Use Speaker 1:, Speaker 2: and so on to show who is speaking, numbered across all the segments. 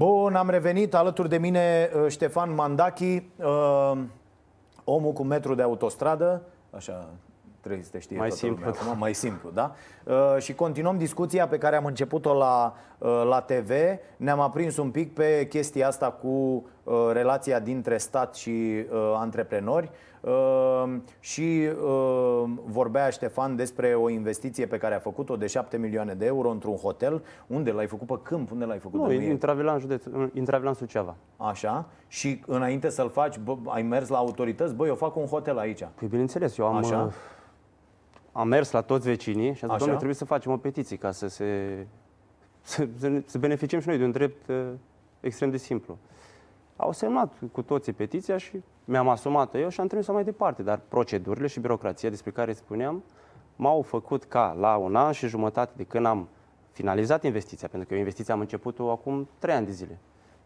Speaker 1: Bun, am revenit alături de mine uh, Ștefan Mandachi, uh, omul cu metru de autostradă, așa trebuie să te știe
Speaker 2: Mai
Speaker 1: toată
Speaker 2: simplu.
Speaker 1: lumea acum, mai simplu, da? Uh, și continuăm discuția pe care am început-o la, uh, la TV. Ne-am aprins un pic pe chestia asta cu uh, relația dintre stat și uh, antreprenori. Uh, și uh, vorbea Ștefan despre o investiție pe care a făcut-o de 7 milioane de euro într-un hotel. Unde l-ai făcut? Pe câmp? Unde l-ai făcut?
Speaker 2: Nu,
Speaker 1: Dar e-
Speaker 2: Intravilan, județ, Intravilan Suceava.
Speaker 1: Așa? Și înainte să-l faci, bă, ai mers la autorități? Băi, eu fac un hotel aici.
Speaker 2: Păi bineînțeles, eu am,
Speaker 1: Așa.
Speaker 2: Uh, am mers la toți vecinii și am zis,
Speaker 1: Așa.
Speaker 2: domnule, trebuie să facem o petiție ca să se să, să, ne- să beneficiem și noi de un drept uh, extrem de simplu. Au semnat cu toții petiția și mi-am asumat-o eu și am trimis-o mai departe. Dar procedurile și birocrația despre care spuneam m-au făcut ca la un an și jumătate de când am finalizat investiția, pentru că eu investiția am început-o acum trei ani de zile.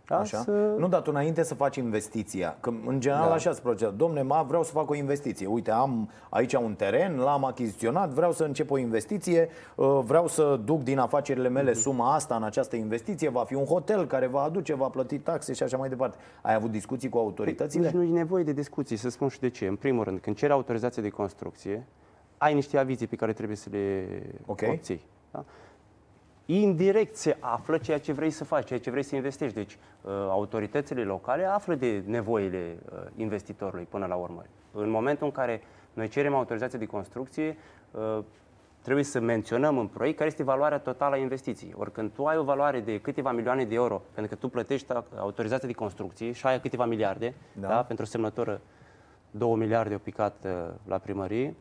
Speaker 2: Da?
Speaker 1: Așa?
Speaker 2: Să...
Speaker 1: Nu, dar tu înainte să faci investiția, că în general
Speaker 2: Da.
Speaker 1: așa se procedează. Domne, ma, vreau să fac o investiție. Uite, am aici un teren, l-am achiziționat, vreau să încep o investiție, uh, vreau să duc din afacerile mele
Speaker 2: Mhm.
Speaker 1: suma asta în această investiție, va fi un hotel care va aduce, va plăti taxe și așa mai departe. Ai avut discuții cu autoritățile?
Speaker 2: Nici nu e nevoie de discuții, să spun și de ce. În primul rând, când ceri autorizație de construcție, ai niște avize pe care trebuie să le
Speaker 1: Ok.
Speaker 2: obții. Da? Indirect se află ceea ce vrei să faci, ceea ce vrei să investești. Deci, uh, autoritățile locale află de nevoile uh, investitorului până la urmă. În momentul în care noi cerem autorizație de construcție, uh, trebuie să menționăm în proiect care este valoarea totală a investiției. Ori când tu ai o valoare de câteva milioane de euro, pentru că tu plătești autorizația de construcție și ai câteva miliarde,
Speaker 1: Da.
Speaker 2: da. Da, pentru o semnătură 2 miliarde au picat uh, la primărie,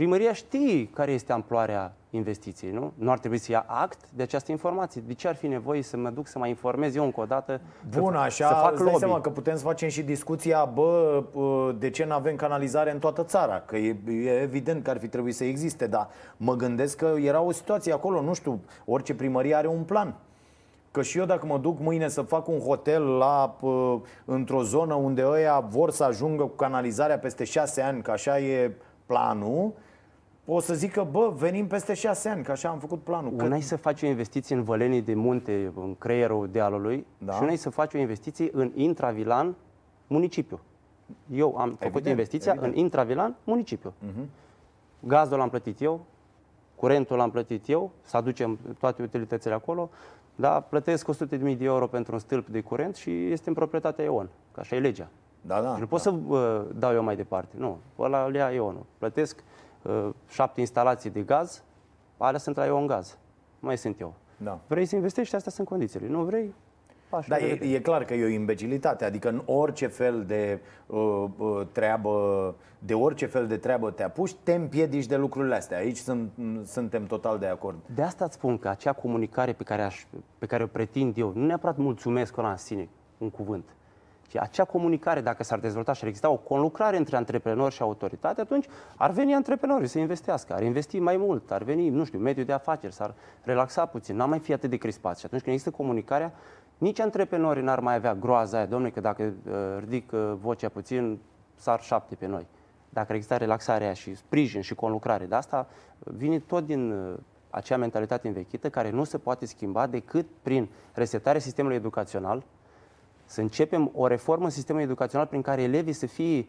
Speaker 2: primăria știe care este amploarea investiției, nu? Nu ar trebui să ia act de această informație. De ce ar fi nevoie să mă duc să mă informez eu încă o dată?
Speaker 1: Bun,
Speaker 2: să,
Speaker 1: așa,
Speaker 2: să fac
Speaker 1: îți dai
Speaker 2: lobby.
Speaker 1: seama că putem să facem și discuția, bă, uh, de ce nu avem canalizare în toată țara? Că e, e evident că ar fi trebuit să existe, dar mă gândesc că era o situație acolo, nu știu, orice primărie are un plan. Că și eu dacă mă duc mâine să fac un hotel la, uh, într-o zonă unde ăia vor să ajungă cu canalizarea peste șase ani, că așa e planul, o să zic că, bă, venim peste șase ani, că așa am făcut planul. Că...
Speaker 2: Una e să faci o investiție în vălenii de munte, în creierul dealului,
Speaker 1: Da.
Speaker 2: și una e să faci o investiție în Intravilan, municipiu. Eu am făcut
Speaker 1: Evident,
Speaker 2: investiția
Speaker 1: evident.
Speaker 2: în Intravilan, municipiu. Gazul l-am plătit eu, curentul l-am plătit eu, să aducem toate utilitățile acolo, dar plătesc 100.000 de euro pentru un stâlp de curent și este în proprietatea EON, că așa e legea.
Speaker 1: Da, da.
Speaker 2: Și nu pot să uh, dau eu mai departe. Nu, ăla îl ia EON. Plătesc uh, șapte instalații de gaz, alea sunt la EON Gaz. Mai sunt eu.
Speaker 1: Da.
Speaker 2: Vrei să investești, astea sunt condițiile. Nu vrei, pași.
Speaker 1: Da, e, e clar că e o imbecilitate, adică în orice fel de uh, uh, treabă, de orice fel de treabă te apuci, te împiedici de lucrurile astea. Aici sunt, suntem total de acord.
Speaker 2: De asta îți spun că acea comunicare pe care, aș, pe care o pretind eu, nu neapărat mulțumesc ăla în sine, un cuvânt, ci acea comunicare, dacă s-ar dezvolta și ar exista o conlucrare între antreprenori și autoritate, atunci ar veni antreprenorii să investească, ar investi mai mult, ar veni, nu știu, mediul de afaceri, s-ar relaxa puțin, n-ar mai fi atât de crispați. Și atunci când există comunicarea, nici antreprenorii n-ar mai avea groaza aia, domnule, că dacă uh, ridic uh, vocea puțin, sar șapte pe noi. Dacă exista relaxarea aia și sprijin și conlucrare, de asta vine tot din uh, acea mentalitate învechită care nu se poate schimba decât prin resetarea sistemului educațional, să începem o reformă în sistemul educațional prin care elevii să fie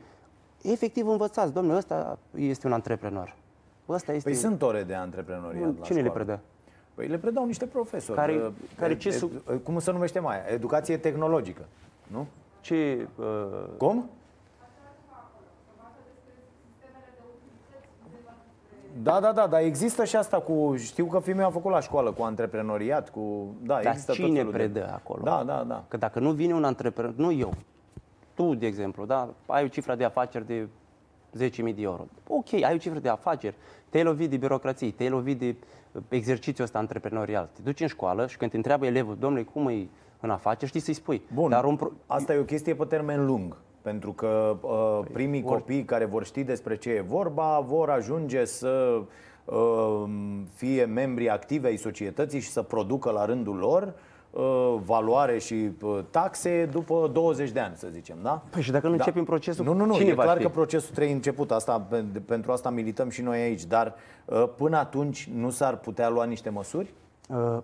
Speaker 2: efectiv învățați. Domnule, ăsta este un antreprenor. Ăsta este...
Speaker 1: Păi sunt ore de antreprenoriat la
Speaker 2: Cine le
Speaker 1: școală.
Speaker 2: predă?
Speaker 1: Păi le predau niște profesori.
Speaker 2: Care-
Speaker 1: Uh,
Speaker 2: care
Speaker 1: e-
Speaker 2: ce
Speaker 1: e-
Speaker 2: sub-
Speaker 1: Cum se numește mai? aia? Educație tehnologică. Nu?
Speaker 2: Ce, uh,
Speaker 1: Cum? Da, da, da, dar există și asta cu... Știu că fiul meu a făcut la școală cu antreprenoriat, cu... Da,
Speaker 2: dar
Speaker 1: există tot
Speaker 2: cine
Speaker 1: felul de-
Speaker 2: predă acolo?
Speaker 1: Da, da, da.
Speaker 2: Că dacă nu vine un antreprenor, nu eu, tu, de exemplu, da, ai o cifră de afaceri de 10.000 de euro. Ok, ai o cifră de afaceri, te-ai lovit de birocrație, te-ai lovit de uh, exercițiul ăsta antreprenorial. Te duci în școală și când te întreabă elevul, domnule, cum e în afaceri, știi să-i spui.
Speaker 1: Bun,
Speaker 2: Dar un pro-
Speaker 1: asta e o chestie pe termen lung. Pentru că uh, primii copii care vor ști despre ce e vorba vor ajunge să uh, fie membri activi ai societății și să producă la rândul lor uh, valoare și uh, taxe după 20 de ani, să zicem, da?
Speaker 2: Păi și dacă nu începem procesul,
Speaker 1: Nu, nu, nu,
Speaker 2: cine
Speaker 1: e
Speaker 2: va
Speaker 1: clar
Speaker 2: fi?
Speaker 1: că procesul trebuie început, asta, pe- pentru asta milităm și noi aici, dar uh, până atunci nu s-ar putea lua niște măsuri?
Speaker 2: Uh,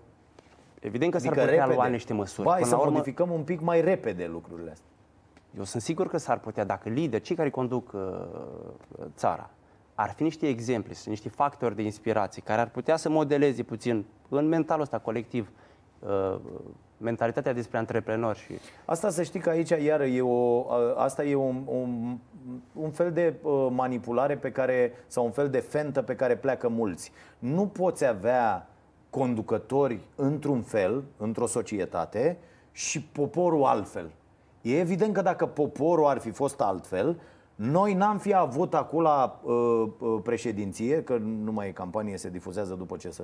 Speaker 2: Evident că s-ar putea
Speaker 1: repede.
Speaker 2: lua niște măsuri.
Speaker 1: Ba, hai
Speaker 2: Până
Speaker 1: să
Speaker 2: la urmă,
Speaker 1: modificăm un pic mai repede lucrurile astea.
Speaker 2: Eu sunt sigur că s-ar putea, dacă lideri, cei care conduc uh, țara, ar fi niște exemple, sunt niște factori de inspirație care ar putea să modeleze puțin în mentalul ăsta colectiv uh, mentalitatea despre antreprenori și
Speaker 1: Asta să știi că aici iar e o, a- asta e un, un, un fel de uh, manipulare pe care, sau un fel de fentă pe care pleacă mulți. Nu poți avea conducători într-un fel, într-o societate și poporul altfel. E evident că dacă poporul ar fi fost altfel, noi n-am fi avut acum la uh, uh, președinție, că nu mai e campanie, se difuzează după ce se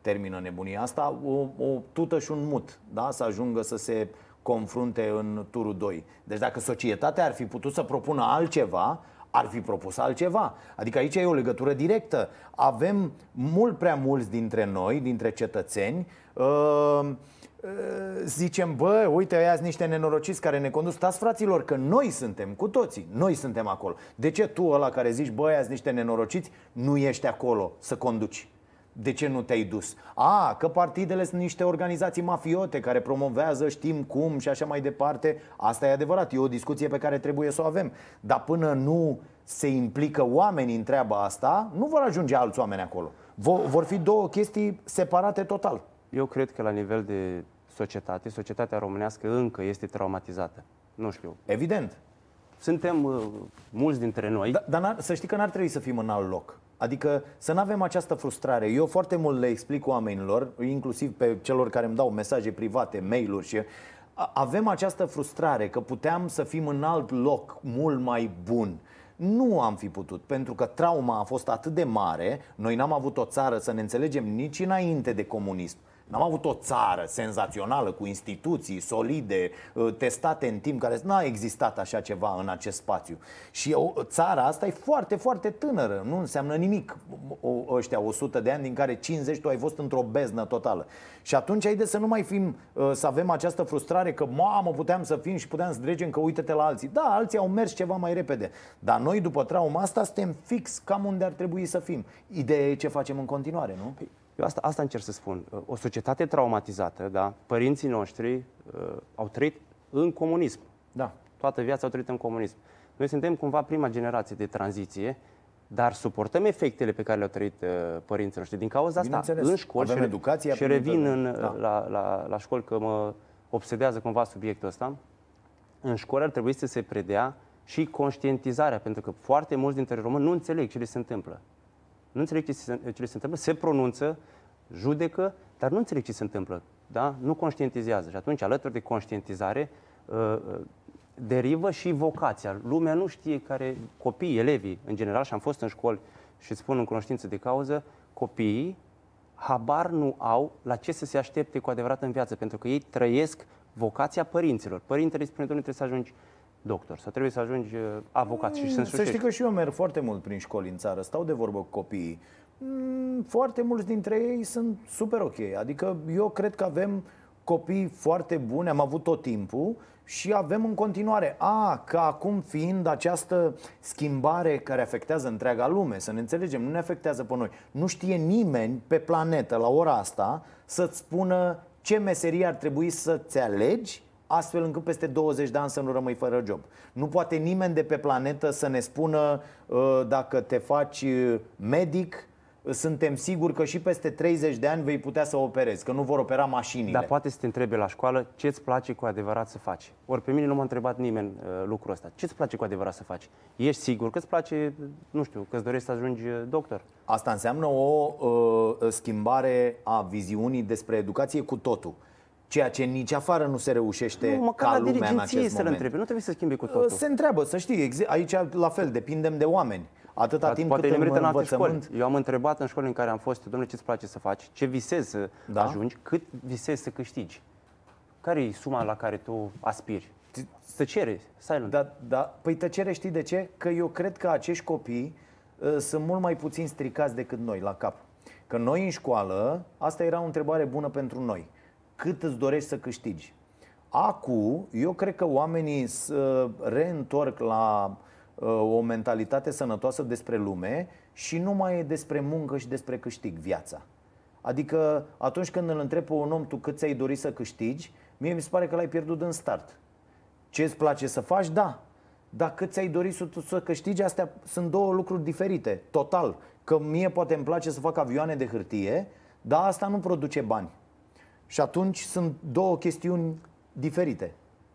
Speaker 1: termină nebunia asta, o, o tută și un mut, da? să ajungă să se confrunte în turul 2. Deci dacă societatea ar fi putut să propună altceva, ar fi propus altceva. Adică aici e o legătură directă. Avem mult prea mulți dintre noi, dintre cetățeni, uh, uh, zicem, bă, uite, aia sunt niște nenorociți care ne conduc. Stați, fraților, că noi suntem cu toții. Noi suntem acolo. De ce tu, ăla care zici, bă, aia sunt niște nenorociți, nu ești acolo să conduci? De ce nu te-ai dus? A, că partidele sunt niște organizații mafiote care promovează știm cum și așa mai departe. Asta e adevărat, e o discuție pe care trebuie să o avem. Dar până nu se implică oamenii în treaba asta, nu vor ajunge alți oameni acolo. Vor, vor fi două chestii separate total.
Speaker 2: Eu cred că la nivel de societate, societatea românească încă este traumatizată. Nu știu.
Speaker 1: Evident.
Speaker 2: Suntem uh, mulți dintre noi.
Speaker 1: Da, dar n-ar- să știi că n-ar trebui să fim în alt loc. Adică să nu avem această frustrare. Eu foarte mult le explic oamenilor, inclusiv pe celor care îmi dau mesaje private, mail-uri și a- avem această frustrare că puteam să fim în alt loc mult mai bun. Nu am fi putut, pentru că trauma a fost atât de mare, noi n-am avut o țară să ne înțelegem nici înainte de comunism. N-am avut o țară senzațională cu instituții solide, uh, testate în timp, care n-a existat așa ceva în acest spațiu. Și o, țara asta e foarte, foarte tânără, nu înseamnă nimic o, ăștia 100 de ani, din care 50 tu ai fost într-o beznă totală. Și atunci ai de să nu mai fim, uh, să avem această frustrare că, mamă, puteam să fim și puteam să dregem că uite-te la alții. Da, alții au mers ceva mai repede, dar noi după trauma asta suntem fix cam unde ar trebui să fim. Ideea e ce facem în continuare, nu?
Speaker 2: Eu asta, asta încerc să spun. O societate traumatizată, da? Părinții noștri uh, au trăit în comunism.
Speaker 1: Da.
Speaker 2: Toată viața au trăit în comunism. Noi suntem cumva prima generație de tranziție, dar suportăm efectele pe care le-au trăit uh, părinții noștri. Din cauza asta,
Speaker 1: Bineînțeles.
Speaker 2: în școli,
Speaker 1: Avem
Speaker 2: și, re-
Speaker 1: educația
Speaker 2: și
Speaker 1: primită,
Speaker 2: revin în,
Speaker 1: da.
Speaker 2: la, la, la școli că mă obsedează cumva subiectul ăsta, în școli ar trebui să se predea și conștientizarea, pentru că foarte mulți dintre români nu înțeleg ce le se întâmplă. Nu înțeleg ce se, ce le se întâmplă, se pronunță, judecă, dar nu înțeleg ce se întâmplă. Da? Nu conștientizează. Și atunci, alături de conștientizare, uh, uh, derivă și vocația. Lumea nu știe care, copiii, elevii, în general, și am fost în școli și spun în cunoștință de cauză, copiii habar nu au la ce să se aștepte cu adevărat în viață, pentru că ei trăiesc vocația părinților. Părintele spune, domnule, trebuie să ajungi doctor sau trebuie să ajungi uh, avocat și să
Speaker 1: Mm, Să știi că și eu merg foarte mult prin școli în țară, stau de vorbă cu copiii. Mm, Foarte mulți dintre ei sunt super ok. Adică eu cred că avem copii foarte buni, am avut tot timpul și avem în continuare. A, că acum fiind această schimbare care afectează întreaga lume, să ne înțelegem, nu ne afectează pe noi. Nu știe nimeni pe planetă la ora asta să-ți spună ce meserie ar trebui să-ți alegi astfel încât peste 20 de ani să nu rămâi fără job. Nu poate nimeni de pe planetă să ne spună uh, dacă te faci uh, medic, uh, suntem siguri că și peste 30 de ani vei putea să operezi, că nu vor opera mașinile.
Speaker 2: Dar poate să te întrebe la școală ce îți place cu adevărat să faci. Ori pe mine nu m-a întrebat nimeni uh, lucrul ăsta. Ce îți place cu adevărat să faci? Ești sigur că îți place, nu știu, că îți dorești să ajungi uh, doctor?
Speaker 1: Asta înseamnă o uh, schimbare a viziunii despre educație cu totul. Ceea ce nici afară nu se reușește
Speaker 2: nu, măcar
Speaker 1: ca
Speaker 2: la
Speaker 1: lumea în
Speaker 2: dirigenție
Speaker 1: acest
Speaker 2: să-l
Speaker 1: moment.
Speaker 2: întrebe. Nu trebuie să schimbi cu totul.
Speaker 1: Se întreabă, să știi, ex- aici la fel, depindem de oameni. Atâta
Speaker 2: Dar
Speaker 1: timp
Speaker 2: Poate
Speaker 1: cât
Speaker 2: le
Speaker 1: în
Speaker 2: merită în alte
Speaker 1: învățământ...
Speaker 2: școli. Eu am întrebat în școli în care am fost, domnule, ce îți place să faci? Ce visezi să
Speaker 1: Da.
Speaker 2: ajungi? Cât visezi să câștigi? Care e suma la care tu aspiri? Să cere, silent.
Speaker 1: Da, da. Păi tăcere știi de ce? Că eu cred că acești copii uh, sunt mult mai puțin stricați decât noi la cap. Că noi în școală, asta era o întrebare bună pentru noi. Cât îți dorești să câștigi? Acu, eu cred că oamenii se reîntorc la uh, o mentalitate sănătoasă despre lume și nu mai e despre muncă și despre câștig viața. Adică atunci când îl întreb pe un om tu cât ți-ai dori să câștigi, mie mi se pare că l-ai pierdut în start. Ce îți place să faci? Da. Dar cât ți-ai dori să, să câștigi, astea sunt două lucruri diferite, total. Că mie poate îmi place să fac avioane de hârtie, dar asta nu produce bani. Și atunci sunt două chestiuni diferite.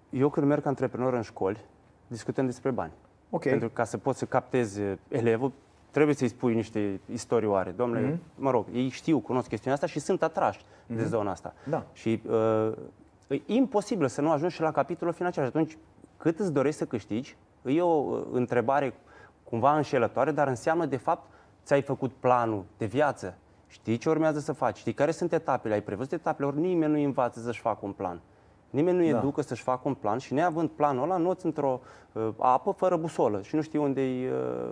Speaker 2: Eu când merg ca antreprenor în școli, discutăm despre bani.
Speaker 1: Ok.
Speaker 2: Pentru că ca să poți să captezi elevul, trebuie să-i spui niște istorioare. Domnule,
Speaker 1: Mhm.
Speaker 2: mm-hmm. mă rog, ei știu, cunosc chestiunea asta și sunt atrași mm-hmm. de zona asta.
Speaker 1: Da.
Speaker 2: Și uh, e imposibil să nu ajungi și la capitolul financiar. Și atunci, cât îți dorești să câștigi, e o uh, întrebare cumva înșelătoare, dar înseamnă, de fapt, ți-ai făcut planul de viață. Știi ce urmează să faci, știi care sunt etapele, ai prevăzut etapele, ori nimeni nu învață să-și facă un plan. Nimeni nu
Speaker 1: Da.
Speaker 2: educă să-și facă un plan și neavând planul ăla, noți într-o uh, apă fără busolă și nu știi unde e uh,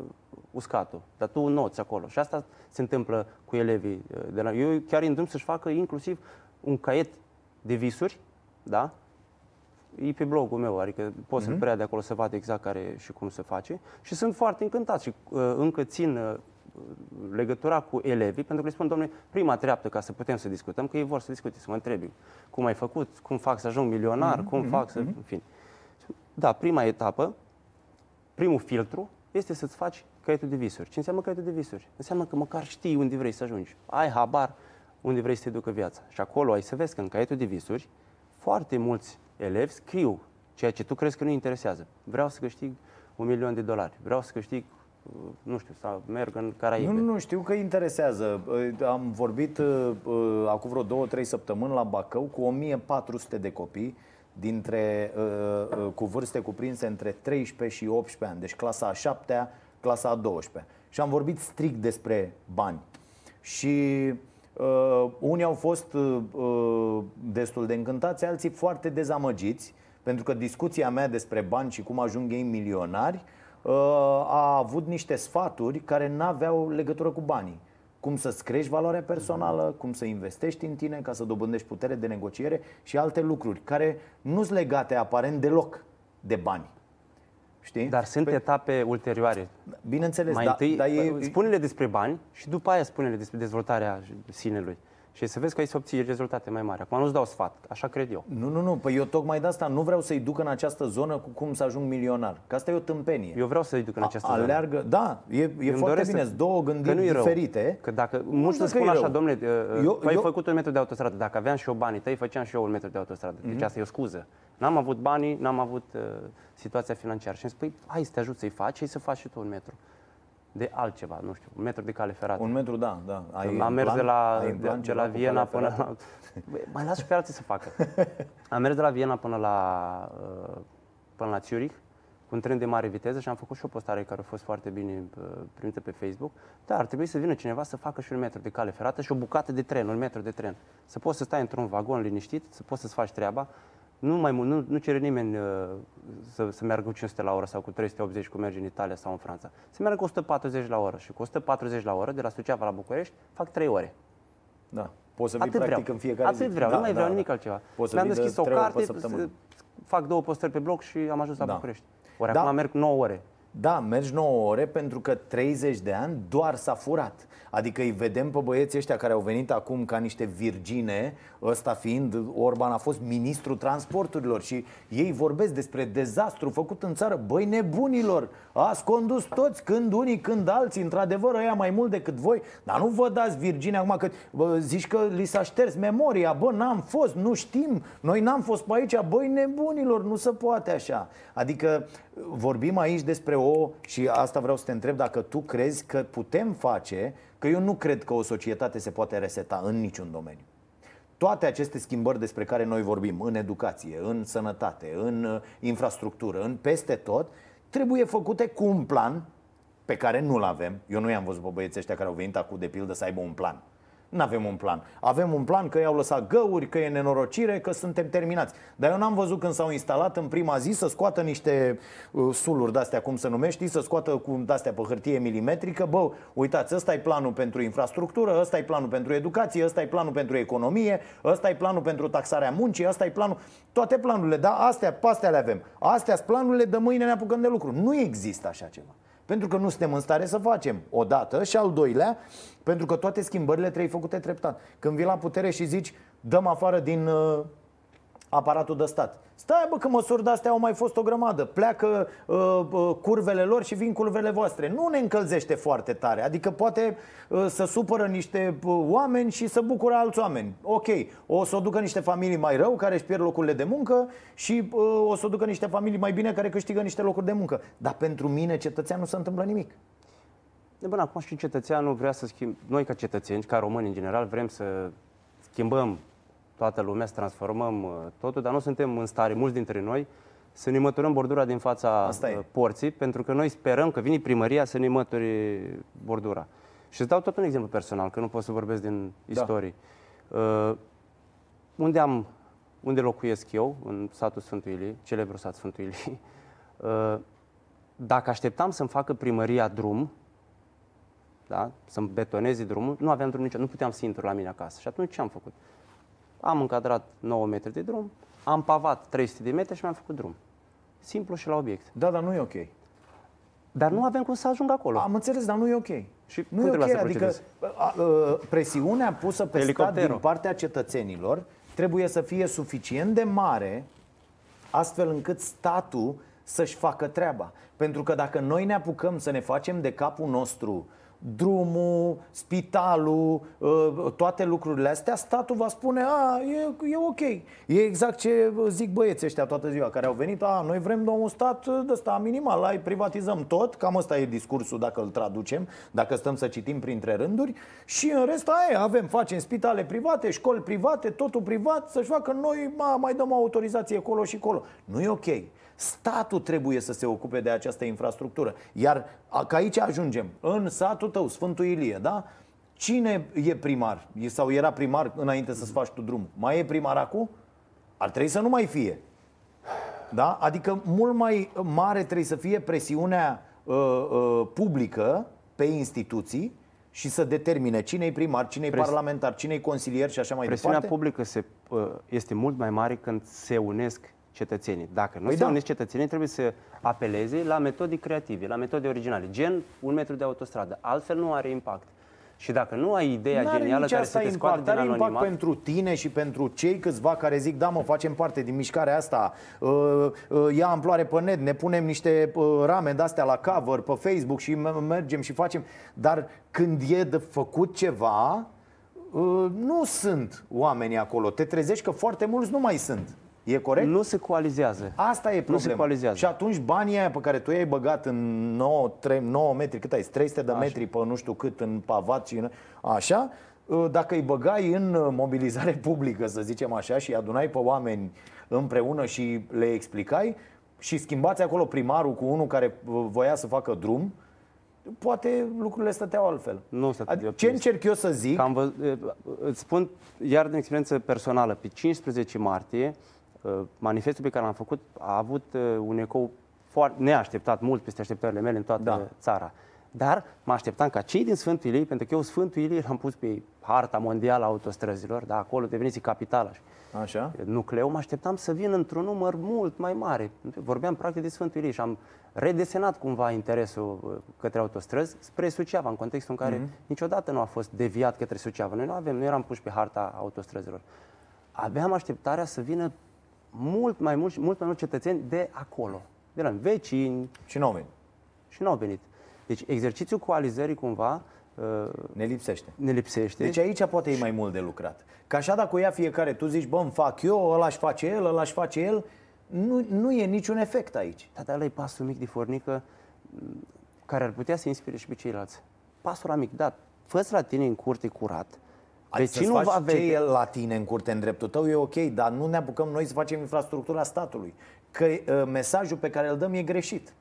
Speaker 2: uscatul. Dar tu noți acolo. Și asta se întâmplă cu elevii. uh, De la... Eu chiar îi îndrumn să-și facă inclusiv un caiet de visuri, da? E pe blogul meu, adică pot să-l preia de acolo să vadă exact care și cum se face. Și sunt foarte încântat și uh, încă țin uh, legătura cu elevii, pentru că le spun, domnule, prima treaptă ca să putem să discutăm, că ei vor să discute, să mă întrebi cum ai făcut, cum fac să ajung milionar, cum fac să... În fine. Da, prima etapă, primul filtru este să-ți faci caietul de visuri. Ce înseamnă caietul de visuri? Înseamnă că măcar știi unde vrei să ajungi. Ai habar unde vrei să te ducă viața. Și acolo ai să vezi că în caietul de visuri foarte mulți elevi scriu ceea ce tu crezi că nu interesează. Vreau să câștig un milion de dolari. Vreau să câștig, uh, nu știu, să merg în Caraibe.
Speaker 1: Nu, nu, știu că interesează. Am vorbit uh, uh, acum vreo două, trei săptămâni la Bacău cu 1400 de copii dintre, uh, uh, cu vârste cuprinse între 13 și 18 ani, deci clasa a 7 clasa a 12 Și am vorbit strict despre bani. Și uh, unii au fost uh, uh, destul de încântați, alții foarte dezamăgiți, pentru că discuția mea despre bani și cum ajung ei milionari uh, a avut niște sfaturi care n-aveau legătură cu banii. Cum să-ți crești valoarea personală, cum să investești în tine ca să dobândești putere de negociere și alte lucruri care nu sunt legate aparent deloc de bani. Știi?
Speaker 2: Dar sunt etape ulterioare.
Speaker 1: Bineînțeles,
Speaker 2: Mai
Speaker 1: da,
Speaker 2: întâi,
Speaker 1: dar e,
Speaker 2: spune-le despre bani și după aia spune-le despre dezvoltarea sinelui. Și să vezi că ai să obții rezultate mai mari. Acum nu-ți dau sfat, așa cred eu.
Speaker 1: Nu, nu, nu, păi eu tocmai de asta nu vreau să-i duc în această zonă cu cum să ajung milionar. Că asta e o tâmpenie.
Speaker 2: Eu vreau să-i duc în această
Speaker 1: A-
Speaker 2: zonă.
Speaker 1: Aleargă, da, e, e
Speaker 2: Eu îmi
Speaker 1: foarte
Speaker 2: doresc
Speaker 1: bine,
Speaker 2: să-
Speaker 1: sunt două
Speaker 2: că
Speaker 1: gândiri
Speaker 2: nu e rău.
Speaker 1: diferite.
Speaker 2: Că dacă mulți
Speaker 1: știu
Speaker 2: îmi
Speaker 1: că
Speaker 2: spun
Speaker 1: e
Speaker 2: așa,
Speaker 1: rău.
Speaker 2: domnule,
Speaker 1: Eu-
Speaker 2: eu, tu ai
Speaker 1: eu-
Speaker 2: făcut un metru de autostradă. Dacă aveam și eu banii tăi, făceam și eu un metru de autostradă. Deci
Speaker 1: Mhm.
Speaker 2: asta e o scuză. N-am avut banii, n-am avut uh, situația financiară. Și îmi spui, hai să te ajut să-i faci, și să faci și tu un metru. De altceva, nu știu, un metru de cale ferată.
Speaker 1: Un metru, da, da. Ai
Speaker 2: am
Speaker 1: în
Speaker 2: mers
Speaker 1: plan?
Speaker 2: de la,
Speaker 1: Ai în
Speaker 2: de,
Speaker 1: plan
Speaker 2: de
Speaker 1: ceva
Speaker 2: la
Speaker 1: cu
Speaker 2: Viena
Speaker 1: calea
Speaker 2: până
Speaker 1: ferată?
Speaker 2: la... Băi, Mai las și pe alții să facă. Am mers de la Viena până la, uh, până la Zurich cu un tren de mare viteză și am făcut și o postare care a fost foarte bine uh, primită pe Facebook. Dar ar trebui să vină cineva să facă și un metru de cale ferată și o bucată de tren, un metru de tren. Să poți să stai într-un vagon liniștit, să poți să-ți faci treaba. Nu, mai mult, nu, nu cere nimeni uh, să, să meargă cu 500 la oră sau cu 380 cum merge în Italia sau în Franța. Să meargă cu 140 la oră și cu 140 la oră de la Suceava la București fac 3 ore.
Speaker 1: Da. Poți să vii
Speaker 2: Atât
Speaker 1: practic
Speaker 2: vreau.
Speaker 1: în fiecare
Speaker 2: Atât
Speaker 1: zi.
Speaker 2: vreau,
Speaker 1: da,
Speaker 2: nu mai
Speaker 1: da,
Speaker 2: vreau
Speaker 1: da.
Speaker 2: nimic altceva.
Speaker 1: Poți să
Speaker 2: Mi-am
Speaker 1: vii de
Speaker 2: deschis o
Speaker 1: trei ori pe
Speaker 2: carte,
Speaker 1: săptămână.
Speaker 2: să- fac două postări pe bloc și am ajuns la
Speaker 1: Da.
Speaker 2: București. Ori
Speaker 1: Da.
Speaker 2: acum merg 9 ore.
Speaker 1: Da, mergi 9 ore pentru că 30 de ani doar s-a furat. Adică îi vedem pe băieții ăștia care au venit acum ca niște virgine, ăsta fiind, Orban a fost ministrul transporturilor și ei vorbesc despre dezastru făcut în țară. Băi nebunilor, ați condus toți, când unii, când alții, într-adevăr ăia mai mult decât voi, dar nu vă dați virgine acum că bă, zici că li s-a șters memoria, bă, n-am fost, nu știm, noi n-am fost pe aici, băi nebunilor, nu se poate așa. Adică vorbim aici despre o, și asta vreau să te întreb, dacă tu crezi că putem face, că eu nu cred că o societate se poate reseta în niciun domeniu. Toate aceste schimbări despre care noi vorbim, în educație, în sănătate, în uh, infrastructură, în peste tot, trebuie făcute cu un plan pe care nu-l avem. Eu nu i-am văzut pe băieții ăștia care au venit acum de pildă să aibă un plan. Nu avem un plan. Avem un plan că i-au lăsat găuri, că e nenorocire, că suntem terminați. Dar eu n-am văzut când s-au instalat în prima zi să scoată niște uh, suluri de-astea, cum se numește, să scoată cu de-astea pe hârtie milimetrică. Bă, uitați, ăsta e planul pentru infrastructură, ăsta e planul pentru educație, ăsta e planul pentru economie, ăsta e planul pentru taxarea muncii, ăsta e planul... Toate planurile, da? Astea, pe astea le avem. Astea sunt planurile, de mâine ne apucăm de lucru. Nu există așa ceva. Pentru că nu suntem în stare să facem. O dată și al doilea, pentru că toate schimbările trebuie făcute treptat. Când vii la putere și zici, dăm afară din uh, aparatul de stat. Stai bă că măsuri de-astea au mai fost o grămadă. Pleacă uh, uh, curvele lor și vin curvele voastre. Nu ne încălzește foarte tare. Adică poate uh, să supără niște uh, oameni și să bucură alți oameni. Ok, o să o ducă niște familii mai rău care își pierd locurile de muncă Și uh, o să o ducă niște familii mai bine care câștigă niște locuri de muncă. Dar pentru mine cetățean nu se întâmplă nimic
Speaker 2: De bun, acum și cetățeanul vrea să schimb Noi ca cetățeni, ca români în general, vrem să schimbăm toată lumea, să transformăm uh, totul, dar nu suntem în stare, mulți dintre noi, să ne măturăm bordura din fața
Speaker 1: Asta e.
Speaker 2: uh, porții, pentru că noi sperăm că vine primăria să ne mături bordura. Și îți dau tot un exemplu personal, că nu pot să vorbesc din
Speaker 1: Da.
Speaker 2: istorie. Uh, unde am, unde locuiesc eu, în satul Sfântul Ilie, celebrul sat Sfântul Ilie, uh, dacă așteptam să-mi facă primăria drum, da? să-mi betoneze drumul, nu aveam drum nicio, nu puteam să intru la mine acasă. Și atunci ce am făcut? Am încadrat 9 metri de drum, am pavat 300 de metri și mi-am făcut drum. Simplu și la obiect.
Speaker 1: Da, dar nu e ok
Speaker 2: Dar nu avem cum să ajung acolo.
Speaker 1: Am înțeles, dar nu e ok
Speaker 2: Și
Speaker 1: nu
Speaker 2: cum
Speaker 1: e
Speaker 2: trebuia
Speaker 1: ok,
Speaker 2: să
Speaker 1: adică
Speaker 2: procedezi?
Speaker 1: a, a, presiunea pusă pe stat
Speaker 2: Elicopterul.
Speaker 1: din partea cetățenilor trebuie să fie suficient de mare astfel încât statul să-și facă treaba. Pentru că dacă noi ne apucăm să ne facem de capul nostru drumul, spitalul, uh, toate lucrurile astea, statul va spune, a, e, e ok. E exact ce zic băieții ăștia toată ziua care au venit, a, noi vrem doar un stat de ăsta minimal, lai privatizăm tot, cam ăsta e discursul dacă îl traducem, dacă stăm să citim printre rânduri și în rest aia avem, facem spitale private, școli private, totul privat, să-și facă noi, ma, mai dăm o autorizație acolo și acolo. Nu e ok. Statul trebuie să se ocupe de această infrastructură. Iar a- că aici ajungem, în satul tău, Sfântul Ilie, da? Cine e primar? E- Sau era primar înainte să-ți faci tu drumul? Mai e primar acum? Ar trebui să nu mai fie. Da? Adică mult mai mare trebuie să fie presiunea uh, uh, publică pe instituții și să determine cine e primar, cine e
Speaker 2: Pres-
Speaker 1: parlamentar, cine e consilier și așa mai
Speaker 2: Presiunea
Speaker 1: departe.
Speaker 2: publică se, uh, este mult mai mare când se unesc cetățenii. Dacă nu
Speaker 1: Păi
Speaker 2: se
Speaker 1: da.
Speaker 2: unesc cetățenii, trebuie să apeleze la metode creative, la metode originale, gen un metru de autostradă. Altfel nu are impact. Și dacă nu ai ideea
Speaker 1: N-are
Speaker 2: genială
Speaker 1: nici
Speaker 2: care
Speaker 1: asta
Speaker 2: să te scoată
Speaker 1: impact,
Speaker 2: din
Speaker 1: are impact
Speaker 2: anonimat,
Speaker 1: pentru tine și pentru cei câțiva care zic da mă, facem parte din mișcarea asta uh, uh, ia amploare pe net, ne punem niște uh, rame de-astea la cover pe Facebook și m- mergem și facem dar când e de făcut ceva uh, nu sunt oamenii acolo te trezești că foarte mulți nu mai sunt e corect?
Speaker 2: nu se coalizează.
Speaker 1: Asta e
Speaker 2: Nu se
Speaker 1: problema.
Speaker 2: coalizează.
Speaker 1: Și atunci banii aia pe care tu i-ai băgat în 9, 3, 9 metri, cât ai? 300 de metri pe nu știu cât în pavat și în... Așa, ă, dacă îi băgai în ă, mobilizare publică, să zicem așa, și îi adunai pe oameni împreună și le explicai și schimbați acolo primarul cu unul care ă, voia să facă drum, poate lucrurile stăteau altfel.
Speaker 2: Nu stăteau
Speaker 1: Adică,
Speaker 2: de
Speaker 1: ce
Speaker 2: optimist.
Speaker 1: încerc eu să zic?
Speaker 2: Că am văz... e, Îți spun, iar din experiență personală, pe 15 martie, uh, manifestul pe care l-am făcut a avut uh, un ecou foarte neașteptat, mult peste așteptările mele în toată
Speaker 1: Da.
Speaker 2: țara. Dar mă așteptam ca cei din Sfântul Ilie, pentru că eu Sfântul Ilie l-am pus pe harta mondială a autostrăzilor, da, acolo deveniți capitala.
Speaker 1: Așa?
Speaker 2: nucleu, mă așteptam să vin într-un număr mult mai mare. Vorbeam practic de Sfântul Ilie și am redesenat cumva interesul uh, către autostrăzi spre Suceava, în contextul în care mm-hmm. niciodată nu a fost deviat către Suceava. Noi nu avem, nu eram puși pe harta autostrăzilor. Aveam așteptarea să vină mult mai mulți, mult mai mulți cetățeni de acolo, de la vecini
Speaker 1: Și nu veni.
Speaker 2: și nu au venit. Deci exercițiul coalizării cumva uh,
Speaker 1: Ne lipsește.
Speaker 2: ne lipsește.
Speaker 1: Deci aici poate e mai mult de lucrat. Că așa dacă o ia fiecare, tu zici, bă, îmi fac eu, ăla își face el, ăla își face el, nu, nu e niciun efect aici.
Speaker 2: Da, dar ăla e pasul mic de fornică m, care ar putea să inspire și pe ceilalți. Pasul ăla mic, da, fă la tine în curte curat,
Speaker 1: Adică
Speaker 2: vecinul
Speaker 1: să-ți
Speaker 2: va
Speaker 1: faci ce
Speaker 2: vedea.
Speaker 1: e la tine în curte, în dreptul tău, e ok, dar nu ne apucăm noi să facem infrastructura statului. Că uh, mesajul pe care îl dăm e greșit.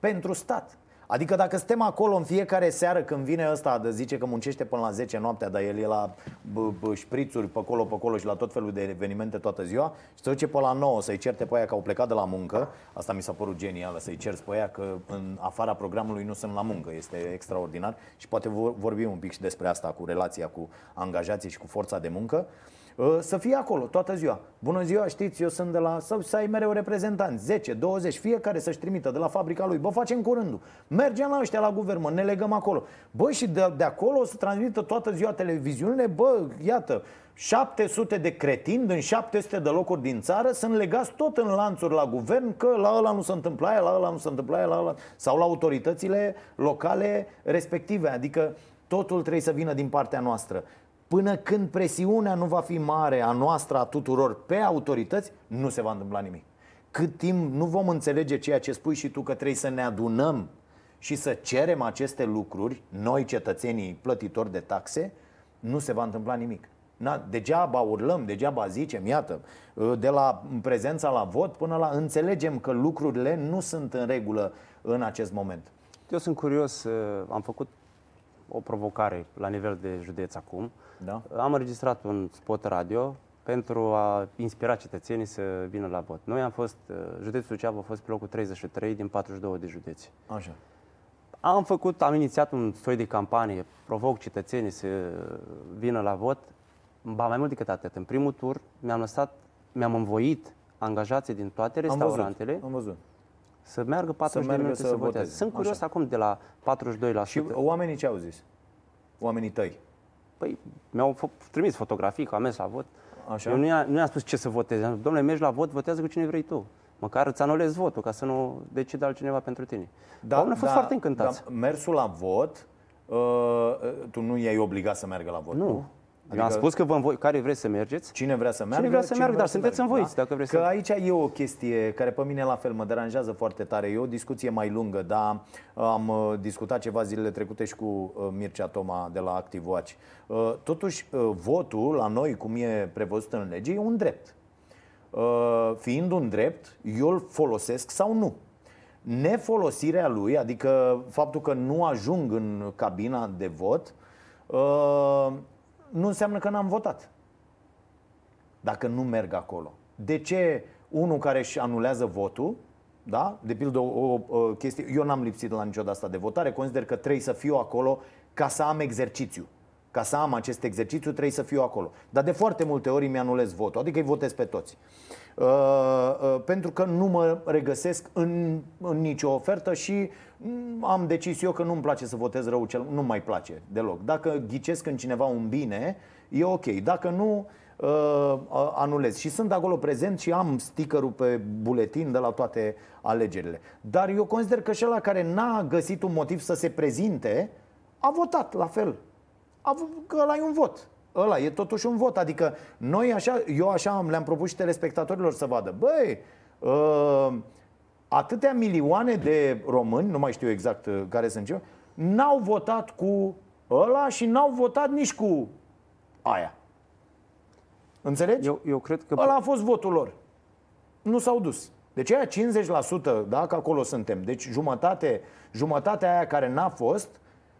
Speaker 1: Pentru stat. Adică dacă suntem acolo în fiecare seară când vine ăsta de zice că muncește până la 10 noaptea, dar el e la b- b- șprițuri pe acolo, pe acolo și la tot felul de evenimente toată ziua și se duce pe la 9 să-i certe pe aia că au plecat de la muncă, asta mi s-a părut genial, să-i cerți pe aia că în afara programului nu sunt la muncă, este extraordinar și poate vor- vorbim un pic și despre asta cu relația cu angajații și cu forța de muncă. Uh, să fie acolo toată ziua. Bună ziua, știți, eu sunt de la... Să, să ai mereu reprezentanți, 10, 20, fiecare să-și trimită de la fabrica lui. Bă, facem curândul. Mergem la ăștia la guvern, mă, ne legăm acolo. Bă, și de, de acolo o să transmită toată ziua televiziunile, bă, iată, 700 de cretini din 700 de locuri din țară sunt legați tot în lanțuri la guvern că la ăla nu se întâmplă aia, la ăla nu se întâmplă aia, la ăla... sau la autoritățile locale respective. Adică totul trebuie să vină din partea noastră. Până când presiunea nu va fi mare a noastră, a tuturor, pe autorități, nu se va întâmpla nimic. Cât timp nu vom înțelege ceea ce spui și tu că trebuie să ne adunăm și să cerem aceste lucruri, noi cetățenii plătitori de taxe, nu se va întâmpla nimic. Na, degeaba urlăm, degeaba zicem, iată, de la prezența la vot până la înțelegem că lucrurile nu sunt în regulă în acest moment.
Speaker 2: Eu sunt curios, am făcut o provocare la nivel de județ acum.
Speaker 1: Da?
Speaker 2: Am înregistrat un spot radio pentru a inspira cetățenii să vină la vot. Noi am fost, uh, județul Suceava a fost pe locul 33 din 42 de județe.
Speaker 1: Așa.
Speaker 2: Am făcut, am inițiat un soi de campanie, provoc cetățenii să vină la vot. Ba mai mult decât atât, în primul tur mi-am lăsat, mi-am învoit angajații din toate restaurantele
Speaker 1: Am văzut. Am văzut.
Speaker 2: Să meargă 40
Speaker 1: meargă
Speaker 2: de minute
Speaker 1: să
Speaker 2: să,
Speaker 1: voteze.
Speaker 2: voteze. Sunt curios
Speaker 1: Așa.
Speaker 2: acum de la 42%.
Speaker 1: Și oamenii ce au zis? Oamenii tăi.
Speaker 2: Păi mi-au fă- trimis fotografii că am mers la vot.
Speaker 1: Așa.
Speaker 2: Eu nu i-am, nu i-am spus ce să votez. Am zis, domnule, mergi la vot, votează cu cine vrei tu. Măcar îți anulezi votul, ca să nu decide altcineva pentru tine. Da, Oamenii au fost foarte încântați.
Speaker 1: Da, mersul la vot, uh, tu nu i-ai obligat să meargă la vot,
Speaker 2: nu.
Speaker 1: nu?
Speaker 2: Eu am spus că vă învoi, care vreți să mergeți?
Speaker 1: Cine vrea să meargă?
Speaker 2: vrea să meargă, dar
Speaker 1: să
Speaker 2: sunteți
Speaker 1: meargă,
Speaker 2: învoiți, dacă vreți
Speaker 1: Că
Speaker 2: să-
Speaker 1: aici e o chestie care pe mine la fel mă deranjează foarte tare. E o discuție mai lungă, dar am uh, discutat ceva zilele trecute și cu uh, Mircea Toma de la Active Watch. Uh, Totuși, uh, votul la noi, cum e prevăzut în lege, e un drept. Uh, Fiind un drept, eu îl folosesc sau nu. Nefolosirea lui, adică faptul că nu ajung în cabina de vot, uh, nu înseamnă că n-am votat dacă nu merg acolo. De ce unul care își anulează votul, da? De pildă o, o, o chestie, eu n-am lipsit la niciodată asta de votare, consider că trebuie să fiu acolo ca să am exercițiu. Ca să am acest exercițiu trebuie să fiu acolo. Dar de foarte multe ori îmi anulez votul, adică îi votez pe toți. Uh, uh, pentru că nu mă regăsesc în, în nicio ofertă și mm, am decis eu că nu-mi place să votez rău, cel, nu mai place deloc. Dacă ghicesc în cineva un bine, e ok. Dacă nu, uh, uh, anulez. Și sunt acolo prezent și am stickerul pe buletin de la toate alegerile. Dar eu consider că și ăla care n-a găsit un motiv să se prezinte, a votat la fel. A, v- că ăla e un vot. Ăla e totuși un vot. Adică noi așa, eu așa am- le-am propus și telespectatorilor să vadă. Băi, uh, atâtea milioane de români, nu mai știu exact uh, care sunt eu, n-au votat cu ăla și n-au votat nici cu aia. Înțelegi?
Speaker 2: Eu, eu cred că...
Speaker 1: Ăla a fost votul lor. Nu s-au dus. Deci aia 50%, da, că acolo suntem. Deci jumătate, jumătatea aia care n-a fost,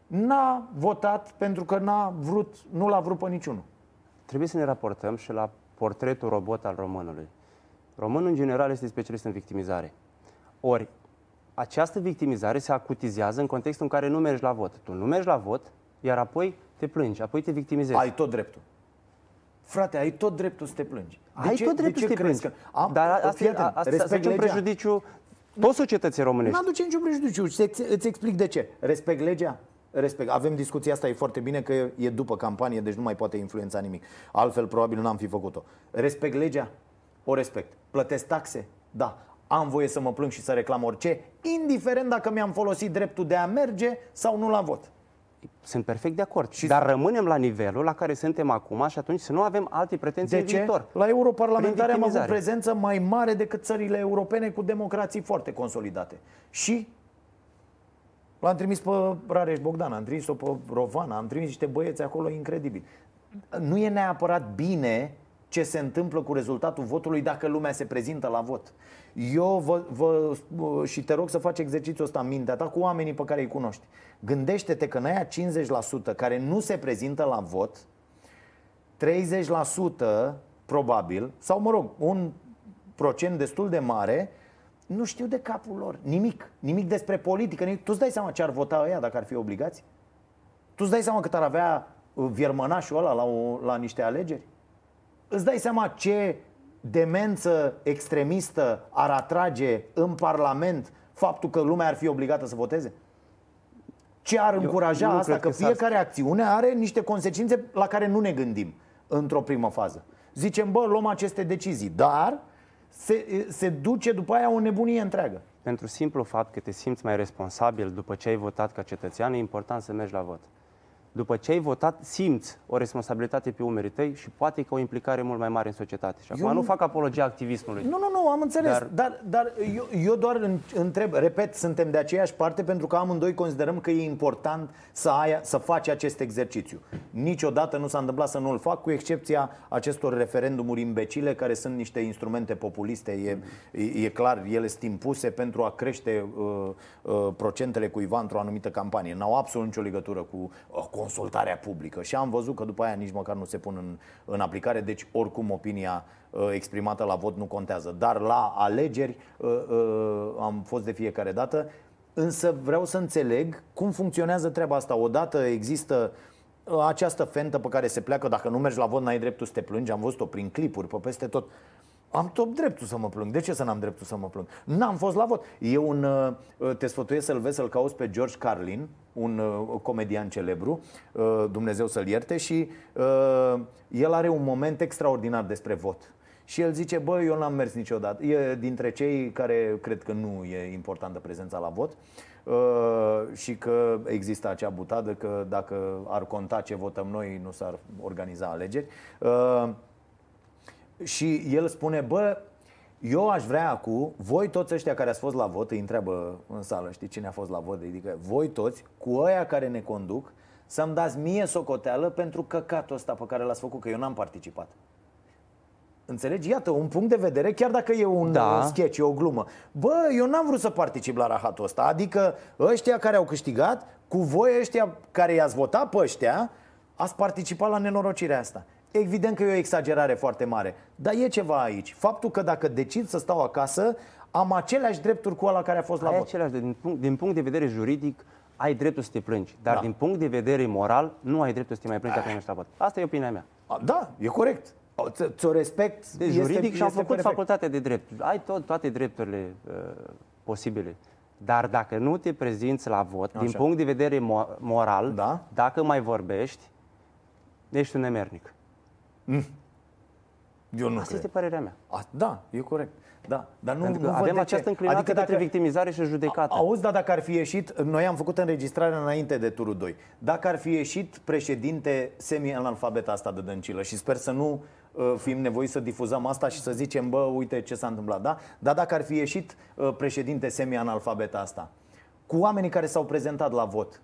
Speaker 1: n-a votat pentru că n-a vrut, nu l-a vrut pe niciunul.
Speaker 2: Trebuie să ne raportăm și la portretul robot al românului. Românul, în general, este specialist în victimizare. Ori, această victimizare se acutizează în contextul în care nu mergi la vot. Tu nu mergi la vot, iar apoi te plângi, apoi te victimizezi.
Speaker 1: Ai tot dreptul. Frate, ai tot dreptul să te plângi. De
Speaker 2: Ai
Speaker 1: ce,
Speaker 2: tot
Speaker 1: de
Speaker 2: dreptul
Speaker 1: ce
Speaker 2: să te
Speaker 1: crezi
Speaker 2: plângi.
Speaker 1: Că... Am,
Speaker 2: Dar asta,
Speaker 1: fii
Speaker 2: asta,
Speaker 1: atent,
Speaker 2: asta
Speaker 1: respect
Speaker 2: face un
Speaker 1: legea.
Speaker 2: prejudiciu toți societății
Speaker 1: Nu
Speaker 2: românești.
Speaker 1: aduce niciun prejudiciu. Și Îți, îți explic de ce. Respect legea. Respect. Avem discuția asta, e foarte bine că e, e după campanie, deci nu mai poate influența nimic. Altfel, probabil n-am fi făcut-o. Respect legea? O respect. Plătesc taxe? Da. Am voie să mă plâng și să reclam orice, indiferent dacă mi-am folosit dreptul de a merge sau nu la vot.
Speaker 2: Sunt perfect de acord.
Speaker 1: Și-
Speaker 2: Dar rămânem la nivelul la care suntem acum și atunci să nu avem alte pretenții
Speaker 1: De
Speaker 2: în
Speaker 1: ce?
Speaker 2: viitor.
Speaker 1: La europarlamentare am avut
Speaker 2: victimizare.
Speaker 1: prezență mai mare decât țările europene cu democrații foarte consolidate. Și l-am trimis pe Rareș Bogdan, am trimis-o pe Rovana, am trimis niște băieți acolo incredibili. Nu e neapărat bine ce se întâmplă cu rezultatul votului dacă lumea se prezintă la vot. Eu vă, vă și te rog să faci exercițiul ăsta în mintea ta cu oamenii pe care îi cunoști. Gândește-te că în aia 50% care nu se prezintă la vot, 30% probabil, sau mă rog, un procent destul de mare, nu știu de capul lor. Nimic. Nimic despre politică. Nimic. Tu îți dai seama ce ar vota ăia dacă ar fi obligați? Tu îți dai seama cât ar avea uh, viermănașul ăla la, o, la niște alegeri? Îți dai seama ce demență extremistă ar atrage în Parlament faptul că lumea ar fi obligată să voteze? Ce ar încuraja
Speaker 2: eu nu
Speaker 1: asta?
Speaker 2: cred
Speaker 1: Că
Speaker 2: că s-ar-
Speaker 1: fiecare acțiune are niște consecințe la care nu ne gândim într-o primă fază. Zicem, bă, luăm aceste decizii, dar se, se duce după aia o nebunie întreagă.
Speaker 2: Pentru simplu fapt că te simți mai responsabil după ce ai votat ca cetățean, e important să mergi la vot. După ce ai votat, simți o responsabilitate pe umerii tăi și poate că o implicare mult mai mare în societate. Și acum
Speaker 1: Eu
Speaker 2: nu
Speaker 1: nu-
Speaker 2: fac apologia activismului.
Speaker 1: Nu, nu, nu, am înțeles. Dar,
Speaker 2: Dar-
Speaker 1: dar, dar eu, eu doar în- întreb, repet, suntem de aceeași parte pentru că amândoi considerăm că e important să, ai, să faci acest exercițiu. Niciodată nu s-a întâmplat să nu îl fac, cu excepția acestor referendumuri imbecile care sunt niște instrumente populiste. E, e, e clar, ele sunt impuse pentru a crește uh, uh, procentele cuiva într-o anumită campanie. N-au absolut nicio legătură cu uh, consultarea publică. Și am văzut că după aia nici măcar nu se pun în, în aplicare, deci oricum opinia uh, exprimată la vot nu contează. Dar la alegeri uh, uh, am fost de fiecare dată. Însă vreau să înțeleg cum funcționează treaba asta. Odată există uh, această fentă pe care se pleacă, dacă nu mergi la vot, n-ai dreptul să te plângi. Am văzut-o prin clipuri, pe peste tot. Am tot dreptul să mă plâng. De ce să n-am dreptul să mă plâng? N-am fost la vot. E un, uh, te sfătuiesc să-l vezi, să-l cauți pe George Carlin, un uh, comedian celebru, uh, Dumnezeu să-l ierte, și uh, el are un moment extraordinar despre vot. Și el zice, bă, eu n-am mers niciodată. E dintre cei care cred că nu e importantă prezența la vot uh, și că există acea butadă că dacă ar conta ce votăm noi, nu s-ar organiza alegeri. Uh, și el spune, bă, eu aș vrea acum, voi toți ăștia care ați fost la vot, îi întreabă în sală, știi cine a fost la vot, adică voi toți, cu ăia care ne conduc, să-mi dați mie socoteală pentru căcatul ăsta pe care l-ați făcut, că eu n-am participat. Înțelegi? Iată, un punct de vedere, chiar dacă e un
Speaker 2: Da.
Speaker 1: da. sketch, e o glumă. Bă, eu n-am vrut să particip la rahatul ăsta. Adică ăștia care au câștigat, cu voi ăștia care i-ați votat pe ăștia, ați participat la nenorocirea asta. Evident că e o exagerare foarte mare, dar e ceva aici. Faptul că dacă decid să stau acasă, am aceleași drepturi cu ăla care a fost la
Speaker 2: Ai
Speaker 1: vot.
Speaker 2: același, din punct, din punct de vedere juridic, ai dreptul să te plângi. Dar
Speaker 1: Da.
Speaker 2: din punct de vedere moral, nu ai dreptul să te mai plângi dacă nu ești la vot. Asta e opinia mea.
Speaker 1: A, Da, e corect. O, ți- Ți-o respect.
Speaker 2: De juridic și am
Speaker 1: este
Speaker 2: făcut
Speaker 1: perfect.
Speaker 2: facultate de drept. Ai tot, toate drepturile uh, posibile. Dar dacă nu te prezinți la vot, din
Speaker 1: Așa.
Speaker 2: punct de vedere mo- moral,
Speaker 1: Da.
Speaker 2: dacă mai vorbești, ești un nemernic.
Speaker 1: Eu nu
Speaker 2: Asta
Speaker 1: cred.
Speaker 2: este părerea mea.
Speaker 1: A, da, e corect. Da, dar nu,
Speaker 2: Pentru că
Speaker 1: nu văd
Speaker 2: avem
Speaker 1: de
Speaker 2: această
Speaker 1: ce.
Speaker 2: înclinație
Speaker 1: Adică
Speaker 2: către
Speaker 1: dacă,
Speaker 2: victimizare și judecată.
Speaker 1: Auzi, dar dacă ar fi ieșit, noi am făcut înregistrarea înainte de turul 2. Dacă ar fi ieșit președinte semi-analfabet asta de dăncilă și sper să nu uh, fim nevoiți să difuzăm asta și să zicem, bă, uite ce s-a întâmplat, da? Dar dacă ar fi ieșit uh, președinte semi-analfabet asta, cu oamenii care s-au prezentat la vot,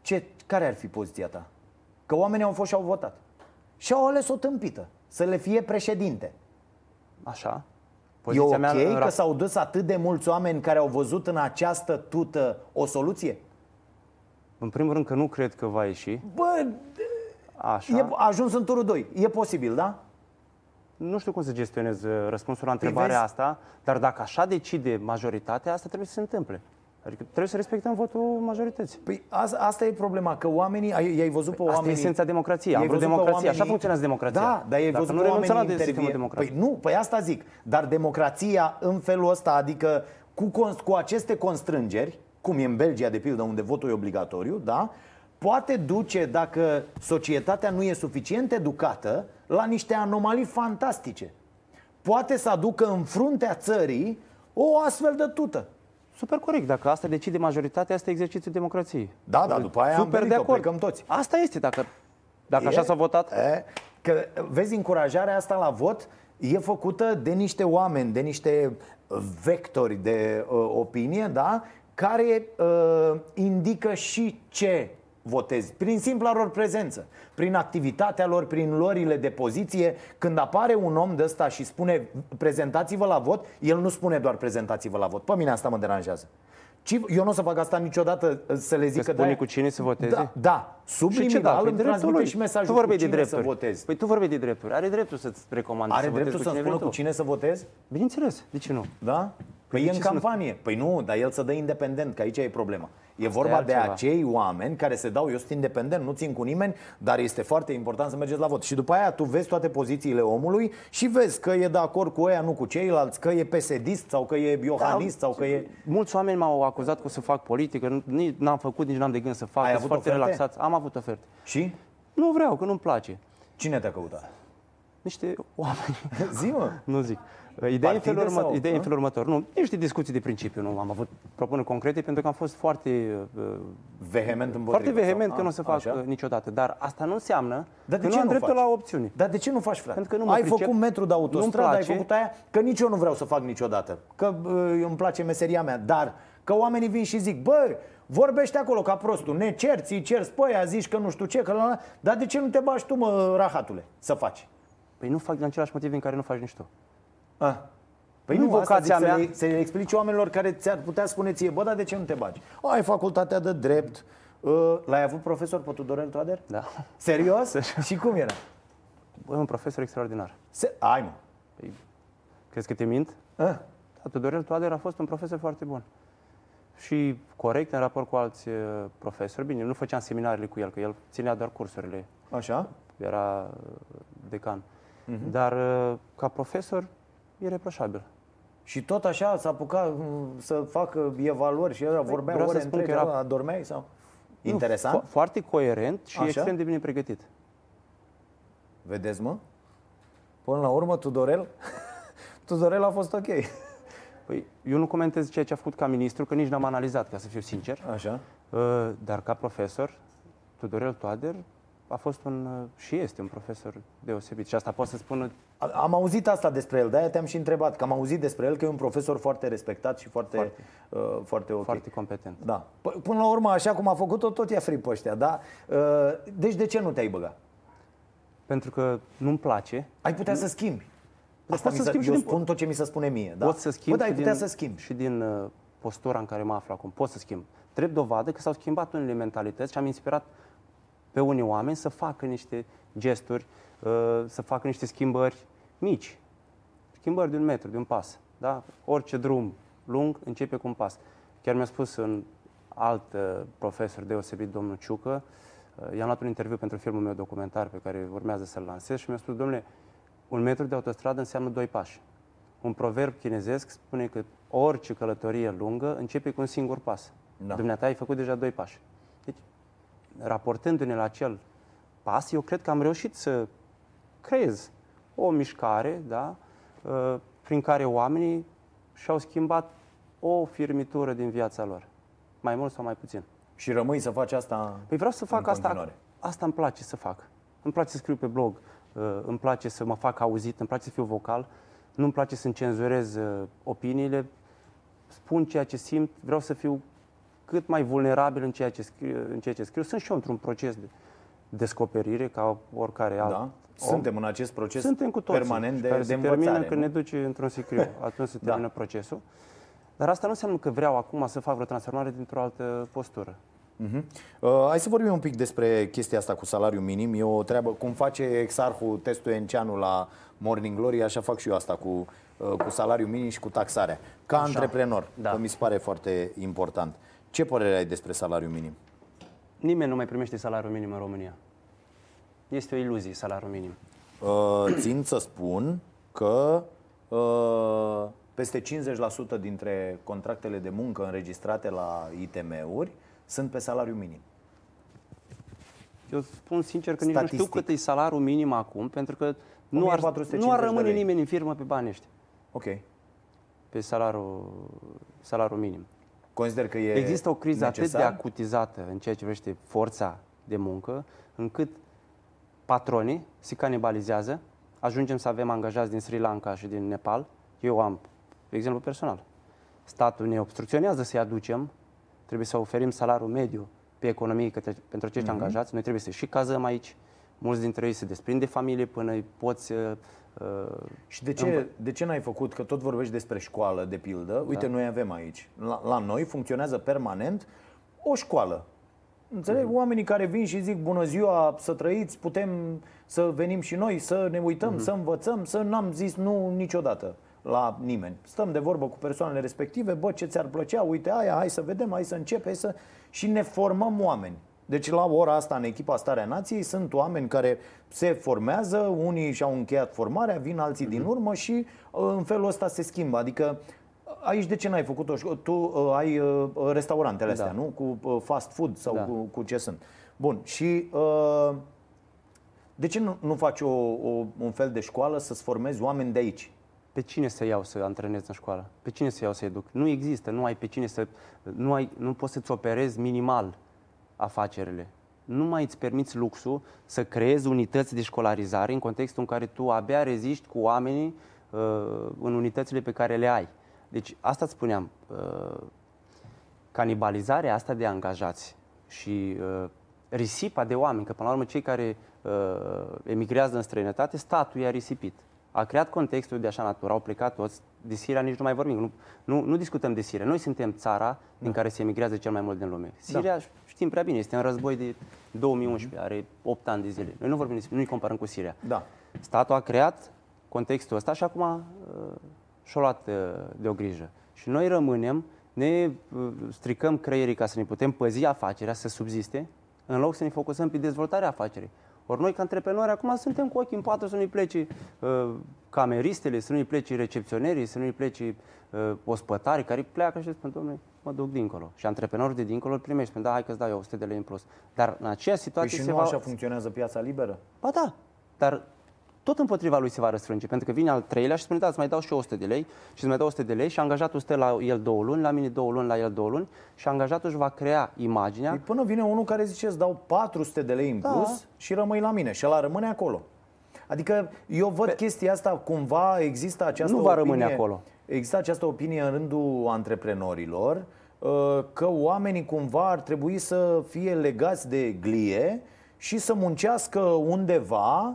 Speaker 1: ce, care ar fi poziția ta? Că oamenii au fost și au votat. Și au ales o tâmpită, să le fie președinte.
Speaker 2: Așa.
Speaker 1: E ok
Speaker 2: mea în
Speaker 1: că
Speaker 2: rap-
Speaker 1: s-au dus atât de mulți oameni care au văzut în această tută o soluție?
Speaker 2: În primul rând că nu cred că va ieși.
Speaker 1: Bă,
Speaker 2: Așa.
Speaker 1: e, a ajuns în turul 2. E posibil, da?
Speaker 2: Nu știu cum să gestionez uh, răspunsul la întrebarea
Speaker 1: vezi?
Speaker 2: asta, dar dacă așa decide majoritatea, asta trebuie să se întâmple. Adică trebuie să respectăm votul majorității.
Speaker 1: Păi asta, asta e problema, că oamenii, ai, i-ai văzut pe
Speaker 2: Asta e
Speaker 1: oamenii...
Speaker 2: esența democrației. Am
Speaker 1: i-ai
Speaker 2: vrut
Speaker 1: văzut pe
Speaker 2: democrație. Așa
Speaker 1: oamenii-
Speaker 2: funcționează democrația.
Speaker 1: Da, dar ai
Speaker 2: Dacă
Speaker 1: văzut
Speaker 2: nu
Speaker 1: pe
Speaker 2: renunțăm
Speaker 1: oamenii
Speaker 2: la de sistemul
Speaker 1: intervie...
Speaker 2: democratic.
Speaker 1: Păi nu, păi asta zic. Dar democrația în felul ăsta, adică cu, cons- cu aceste constrângeri, cum e în Belgia, de pildă, unde votul e obligatoriu, da? Poate duce, dacă societatea nu e suficient educată, la niște anomalii fantastice. Poate să aducă în fruntea țării o astfel de tută.
Speaker 2: Super corect. Dacă asta decide majoritatea, asta e exercițiul democrației.
Speaker 1: Da, da, după aia am
Speaker 2: Super
Speaker 1: venit,
Speaker 2: de
Speaker 1: că
Speaker 2: acord.
Speaker 1: plecăm toți.
Speaker 2: Asta este, dacă, dacă așa
Speaker 1: E-
Speaker 2: s-a votat.
Speaker 1: E, că, vezi, încurajarea asta la vot e făcută de niște oameni, de niște vectori de uh, opinie, da? Care uh, indică și ce votezi, prin simpla lor prezență, prin activitatea lor, prin lorile de poziție. Când apare un om de ăsta și spune prezentați-vă la vot, el nu spune doar prezentați-vă la vot. Pe mine asta mă deranjează. Ci, eu nu o să fac asta niciodată să le zic
Speaker 2: Că
Speaker 1: că,
Speaker 2: spune
Speaker 1: de-aia-
Speaker 2: cu cine să voteze?
Speaker 1: Da, da.
Speaker 2: Și ce
Speaker 1: subliminal
Speaker 2: da? Păi
Speaker 1: îmi
Speaker 2: dreptul
Speaker 1: transmite
Speaker 2: lui.
Speaker 1: și mesajul
Speaker 2: tu
Speaker 1: cu
Speaker 2: vorbeai de
Speaker 1: cine
Speaker 2: drepturi.
Speaker 1: să votezi.
Speaker 2: Păi tu vorbeai de drepturi. Are dreptul să-ți recomande
Speaker 1: Are
Speaker 2: să votezi
Speaker 1: dreptul
Speaker 2: cu
Speaker 1: să
Speaker 2: cine
Speaker 1: spună
Speaker 2: vrei
Speaker 1: cu
Speaker 2: tu.
Speaker 1: cine să votezi?
Speaker 2: Bineînțeles. De ce nu?
Speaker 1: Da? Păi
Speaker 2: de
Speaker 1: e în
Speaker 2: ce să nu-
Speaker 1: campanie. Păi nu, dar el să dă independent, că aici e problema. E vorba de
Speaker 2: altceva.
Speaker 1: acei oameni care se dau, eu sunt independent, nu țin cu nimeni, dar este foarte important să mergeți la vot. Și după aia tu vezi toate pozițiile omului și vezi că e de acord cu ăia, nu cu ceilalți, că e psd sau că e iohanist sau că e...
Speaker 2: Mulți oameni m-au acuzat că o să fac politică, nu- nici n-am făcut, nici n-am de gând să fac,
Speaker 1: Ai
Speaker 2: sunt
Speaker 1: avut
Speaker 2: foarte
Speaker 1: oferte?
Speaker 2: relaxat. Am avut oferte.
Speaker 1: Și?
Speaker 2: Nu vreau, că nu-mi place.
Speaker 1: Cine te-a căutat?
Speaker 2: Niște oameni,
Speaker 1: Zi mă!
Speaker 2: nu zic. Ideea e în felul,
Speaker 1: Partide
Speaker 2: urmă,
Speaker 1: sau-
Speaker 2: ideea e în
Speaker 1: a?
Speaker 2: felul următor. Nu, niște discuții de principiu, nu am avut propuneri concrete pentru că am fost foarte, uh,
Speaker 1: Vehement împotriva.
Speaker 2: foarte vehement
Speaker 1: sau-
Speaker 2: că nu o
Speaker 1: a,
Speaker 2: să fac
Speaker 1: așa?
Speaker 2: uh, niciodată. Dar asta nu înseamnă
Speaker 1: Dar de
Speaker 2: că
Speaker 1: ce
Speaker 2: nu am
Speaker 1: nu
Speaker 2: dreptul
Speaker 1: faci?
Speaker 2: la opțiuni.
Speaker 1: Dar de ce nu faci, frate?
Speaker 2: Pentru că nu mă
Speaker 1: ai
Speaker 2: pricep,
Speaker 1: făcut metru de autostradă,
Speaker 2: nu-mi
Speaker 1: ai
Speaker 2: place.
Speaker 1: făcut aia, că nici eu nu vreau să fac niciodată. Că uh, îmi place meseria mea, dar că oamenii vin și zic, bă, vorbește acolo ca prostul, ne cerți, îi cerți pe aia, zici că nu știu ce, că la, la, dar de ce nu te bași tu, mă, rahatule, să faci?
Speaker 2: Păi nu fac din același motiv din care nu faci nici tu.
Speaker 1: Ah. Păi
Speaker 2: Nu
Speaker 1: nu, asta zic,
Speaker 2: vocația
Speaker 1: să,
Speaker 2: mea.
Speaker 1: le, să le explici oamenilor care ți-ar putea spune ție, bă, dar de ce nu te bagi? Ai facultatea de drept, uh, l-ai avut profesor pe Tudorel Toader?
Speaker 2: Da.
Speaker 1: Serios? și cum era?
Speaker 2: Bă, un profesor extraordinar.
Speaker 1: Se... Ai, mă.
Speaker 2: Păi, crezi că te mint?
Speaker 1: Ah.
Speaker 2: Da, Tudorel Toader a fost un profesor foarte bun. Și corect în raport cu alți uh, profesori. Bine, nu făceam seminariile cu el, că el ținea doar cursurile.
Speaker 1: Așa?
Speaker 2: Era uh, decan.
Speaker 1: Mhm.
Speaker 2: Dar uh, ca profesor, e reproșabil.
Speaker 1: Și tot așa s-a apucat mm, să facă evaluări și el vorbea
Speaker 2: vreau să
Speaker 1: ore
Speaker 2: spun
Speaker 1: întregi,
Speaker 2: că era-
Speaker 1: era... dormeai sau?
Speaker 2: Nu,
Speaker 1: Interesant?
Speaker 2: fo- foarte coerent și
Speaker 1: Așa?
Speaker 2: extrem de bine pregătit.
Speaker 1: Vedeți, mă? Până la urmă, Tudorel, Tudorel a fost ok.
Speaker 2: Păi, eu nu comentez ceea ce a făcut ca ministru, că nici n-am analizat, ca să fiu sincer.
Speaker 1: Așa?
Speaker 2: Uh, Dar ca profesor, Tudorel Toader a fost un, uh, și este un profesor deosebit. Și asta pot să spun
Speaker 1: A- Am auzit asta despre el, de-aia te-am și întrebat, că am auzit despre el că e un profesor foarte respectat și foarte, foarte, uh, foarte ok.
Speaker 2: foarte competent.
Speaker 1: Da. P- Până la urmă, așa cum a făcut-o, tot i-a frit pe ăștia, da? Uh, deci de ce nu te-ai băgat?
Speaker 2: Pentru că nu-mi place.
Speaker 1: Ai putea să schimbi.
Speaker 2: Dar
Speaker 1: Asta
Speaker 2: pot
Speaker 1: mi
Speaker 2: să
Speaker 1: se,
Speaker 2: schimb și
Speaker 1: eu
Speaker 2: din-
Speaker 1: spun tot ce mi se spune mie, da?
Speaker 2: Pot să schimb
Speaker 1: Bă, dar ai
Speaker 2: și
Speaker 1: putea
Speaker 2: din,
Speaker 1: să schimbi.
Speaker 2: Și din uh, postura în care mă aflu acum. Pot să schimb. Drept dovadă că s-au schimbat unele mentalități și am inspirat pe unii oameni să facă niște gesturi, uh, să facă niște schimbări mici. Schimbări de un metru, de un pas. Da? Orice drum lung începe cu un pas. Chiar mi-a spus un alt uh, profesor deosebit, domnul Ciucă, uh, i-am luat un interviu pentru filmul meu documentar pe care urmează să-l lansez și mi-a spus, domnule, un metru de autostradă înseamnă doi pași. Un proverb chinezesc spune că orice călătorie lungă începe cu un singur pas.
Speaker 1: Da.
Speaker 2: Dumneata ai făcut deja doi pași. Deci, raportându-ne la acel pas, eu cred că am reușit să creez o mișcare, da, uh, prin care oamenii și-au schimbat o firmitură din viața lor. Mai mult sau mai puțin.
Speaker 1: Și rămâi să faci asta
Speaker 2: Păi vreau să fac
Speaker 1: în
Speaker 2: asta.
Speaker 1: continuare.
Speaker 2: Asta îmi place să fac. Îmi place să scriu pe blog, uh, îmi place să mă fac auzit, îmi place să fiu vocal, nu îmi place să-mi cenzurez uh, opiniile, spun ceea ce simt, vreau să fiu cât mai vulnerabil în ceea ce scriu. În ceea ce scriu. Sunt și eu într-un proces de descoperire, ca oricare alt
Speaker 1: Da?
Speaker 2: Om.
Speaker 1: Suntem în acest proces
Speaker 2: Suntem cu toții,
Speaker 1: permanent
Speaker 2: și
Speaker 1: de,
Speaker 2: care
Speaker 1: de
Speaker 2: se termină
Speaker 1: învățare.
Speaker 2: când
Speaker 1: nu?
Speaker 2: ne duce într-un sicriu. Atunci se
Speaker 1: Da.
Speaker 2: termină procesul. Dar asta nu înseamnă că vreau acum să fac vreo transformare dintr-o altă postură.
Speaker 1: Mhm. Uh, hai să vorbim un pic despre chestia asta cu salariul minim. E o treabă, cum face exarhul testul Enceanu la Morning Glory, așa fac și eu asta cu, uh, cu salariul minim și cu taxarea. Ca
Speaker 2: Așa.
Speaker 1: antreprenor,
Speaker 2: Da.
Speaker 1: că mi se pare foarte important. Ce părere ai despre salariul minim?
Speaker 2: Nimeni nu mai primește salariul minim în România. Este o iluzie salariul minim.
Speaker 1: Uh, țin să spun că uh, peste 50% dintre contractele de muncă înregistrate la ITM-uri sunt pe salariu minim.
Speaker 2: Eu spun sincer că nici nu știu
Speaker 1: Statistic.
Speaker 2: cât e salariul minim acum, pentru că nu ar,
Speaker 1: 1450
Speaker 2: nu ar
Speaker 1: de
Speaker 2: rămâne
Speaker 1: lei.
Speaker 2: nimeni în firmă pe banii ăștia,
Speaker 1: Ok.
Speaker 2: pe salariul, salariul minim.
Speaker 1: Consider că e
Speaker 2: Există o criză
Speaker 1: necesar?
Speaker 2: atât de acutizată în ceea ce privește forța de muncă, încât patronii se canibalizează, ajungem să avem angajați din Sri Lanka și din Nepal. Eu am exemplu personal. Statul ne obstrucționează să-i aducem, trebuie să oferim salariul mediu pe economie către, pentru acești
Speaker 1: Mhm.
Speaker 2: angajați. Noi trebuie să și cazăm aici. Mulți dintre ei se desprind de familie până îi poți uh, uh,
Speaker 1: Și de ce, de ce n-ai făcut, că tot vorbești despre școală, de pildă, uite, noi avem aici, la, la noi funcționează permanent o școală. Înțeleg? Oamenii care vin și zic bună ziua, să trăiți, putem să venim și noi, să ne uităm, să învățăm, să n-am zis nu niciodată. la nimeni. Stăm de vorbă cu persoanele respective, bă, ce ți-ar plăcea, uite aia, hai să vedem, hai să începem, hai să... și ne formăm oameni. Deci la ora asta, în echipa Starea Nației, sunt oameni care se formează, unii și-au încheiat formarea, vin alții din urmă și uh, în felul ăsta se schimbă. Adică aici de ce n-ai făcut-o? Tu uh, ai uh, restaurantele astea,
Speaker 2: Da.
Speaker 1: nu? Cu uh, fast food sau
Speaker 2: Da.
Speaker 1: cu, cu ce sunt. Bun, și uh, de ce nu, nu faci o, o, un fel de școală să-ți formezi oameni de aici?
Speaker 2: Pe cine să iau să antrenez în școală? Pe cine să iau să educ? Nu există, nu ai pe cine să... Nu, ai, nu poți să-ți operezi minimal afacerile. Nu mai îți permiți luxul să creezi unități de școlarizare în contextul în care tu abia reziști cu oamenii uh, în unitățile pe care le ai. Deci asta îți spuneam, uh, canibalizarea asta de angajați și uh, risipa de oameni, că până la urmă cei care uh, emigrează în străinătate, statul i-a risipit. A creat contextul de așa natură, au plecat toți, de Siria nici nu mai vorbim, nu, nu, nu discutăm de Siria. Noi suntem țara din care se emigrează cel mai mult din lume. Siria, știm prea bine, este în război de 2011, are 8 ani de zile. Noi nu vorbim despre, nu-i comparăm cu Siria.
Speaker 1: Da.
Speaker 2: Statul a creat contextul ăsta și acum uh, și-a luat uh, de o grijă. Și noi rămânem, ne uh, stricăm creierii ca să ne putem păzi afacerea, să subziste, în loc să ne focusăm pe dezvoltarea afacerii. Ori noi, ca antreprenori, acum suntem cu ochii în patru să nu-i plece uh, cameristele, să nu-i plece recepționerii, să nu-i plece uh, ospătarii care pleacă și spun, domnule, mă duc dincolo. Și antreprenorul de dincolo îl primești, spune, da, hai că-ți dau eu 100 de lei în plus. Dar în aceea
Speaker 1: Păi
Speaker 2: situație
Speaker 1: și
Speaker 2: se
Speaker 1: nu
Speaker 2: va...
Speaker 1: așa funcționează piața liberă?
Speaker 2: Ba da, dar tot împotriva lui se va răsfrânge, pentru că vine al treilea și spune, da, îți mai dau și eu 100 de lei și îți mai dau 100 de lei și angajatul stă la el două luni, la mine două luni, la el două luni și angajatul își va crea imaginea.
Speaker 1: Păi până vine unul care zice îți dau 400 de lei în
Speaker 2: Da.
Speaker 1: plus și rămâi la mine și ăla rămâne acolo. Adică eu văd chestia asta, cumva există această
Speaker 2: Nu va
Speaker 1: opinie,
Speaker 2: rămâne acolo.
Speaker 1: Există această opinie în rândul antreprenorilor uh, că oamenii cumva ar trebui să fie legați de glie și să muncească undeva uh,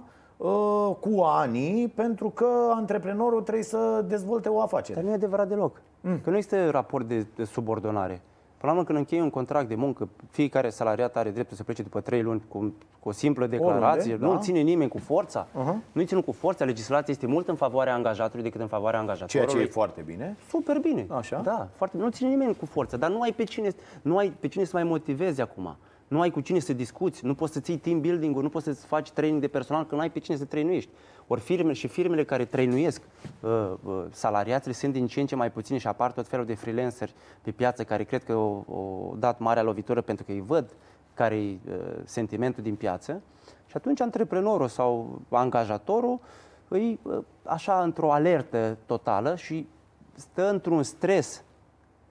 Speaker 1: cu ani pentru că antreprenorul trebuie să dezvolte o afacere.
Speaker 2: Dar nu e adevărat deloc. Mm. Că nu există raport de, de subordonare. Până la urmă, când închei un contract de muncă, fiecare salariat are dreptul să plece după trei luni cu, cu o simplă declarație.
Speaker 1: Oriunde,
Speaker 2: nu
Speaker 1: da.
Speaker 2: îl ține nimeni cu forța.
Speaker 1: Uh-huh.
Speaker 2: Nu-i ținut cu forța. Legislația este mult în favoarea angajatului decât în favoarea
Speaker 1: Ceea
Speaker 2: angajatorului.
Speaker 1: ce e foarte bine.
Speaker 2: Super bine.
Speaker 1: Așa?
Speaker 2: Da, foarte bine. Nu ține nimeni cu forță, dar nu ai pe cine, nu ai pe cine să mai motivezi acum. Nu ai cu cine să discuți, nu poți să ții team building-ul, nu poți să faci training de personal, că nu ai pe cine să trăinuiești. Ori firme și firmele care trăinuiesc uh, uh, salariații sunt din ce în ce mai puține și apar tot felul de freelanceri pe piață care cred că au, au dat marea lovitură pentru că îi văd care e uh, sentimentul din piață. Și atunci antreprenorul sau angajatorul îi uh, așa într-o alertă totală și stă într-un stres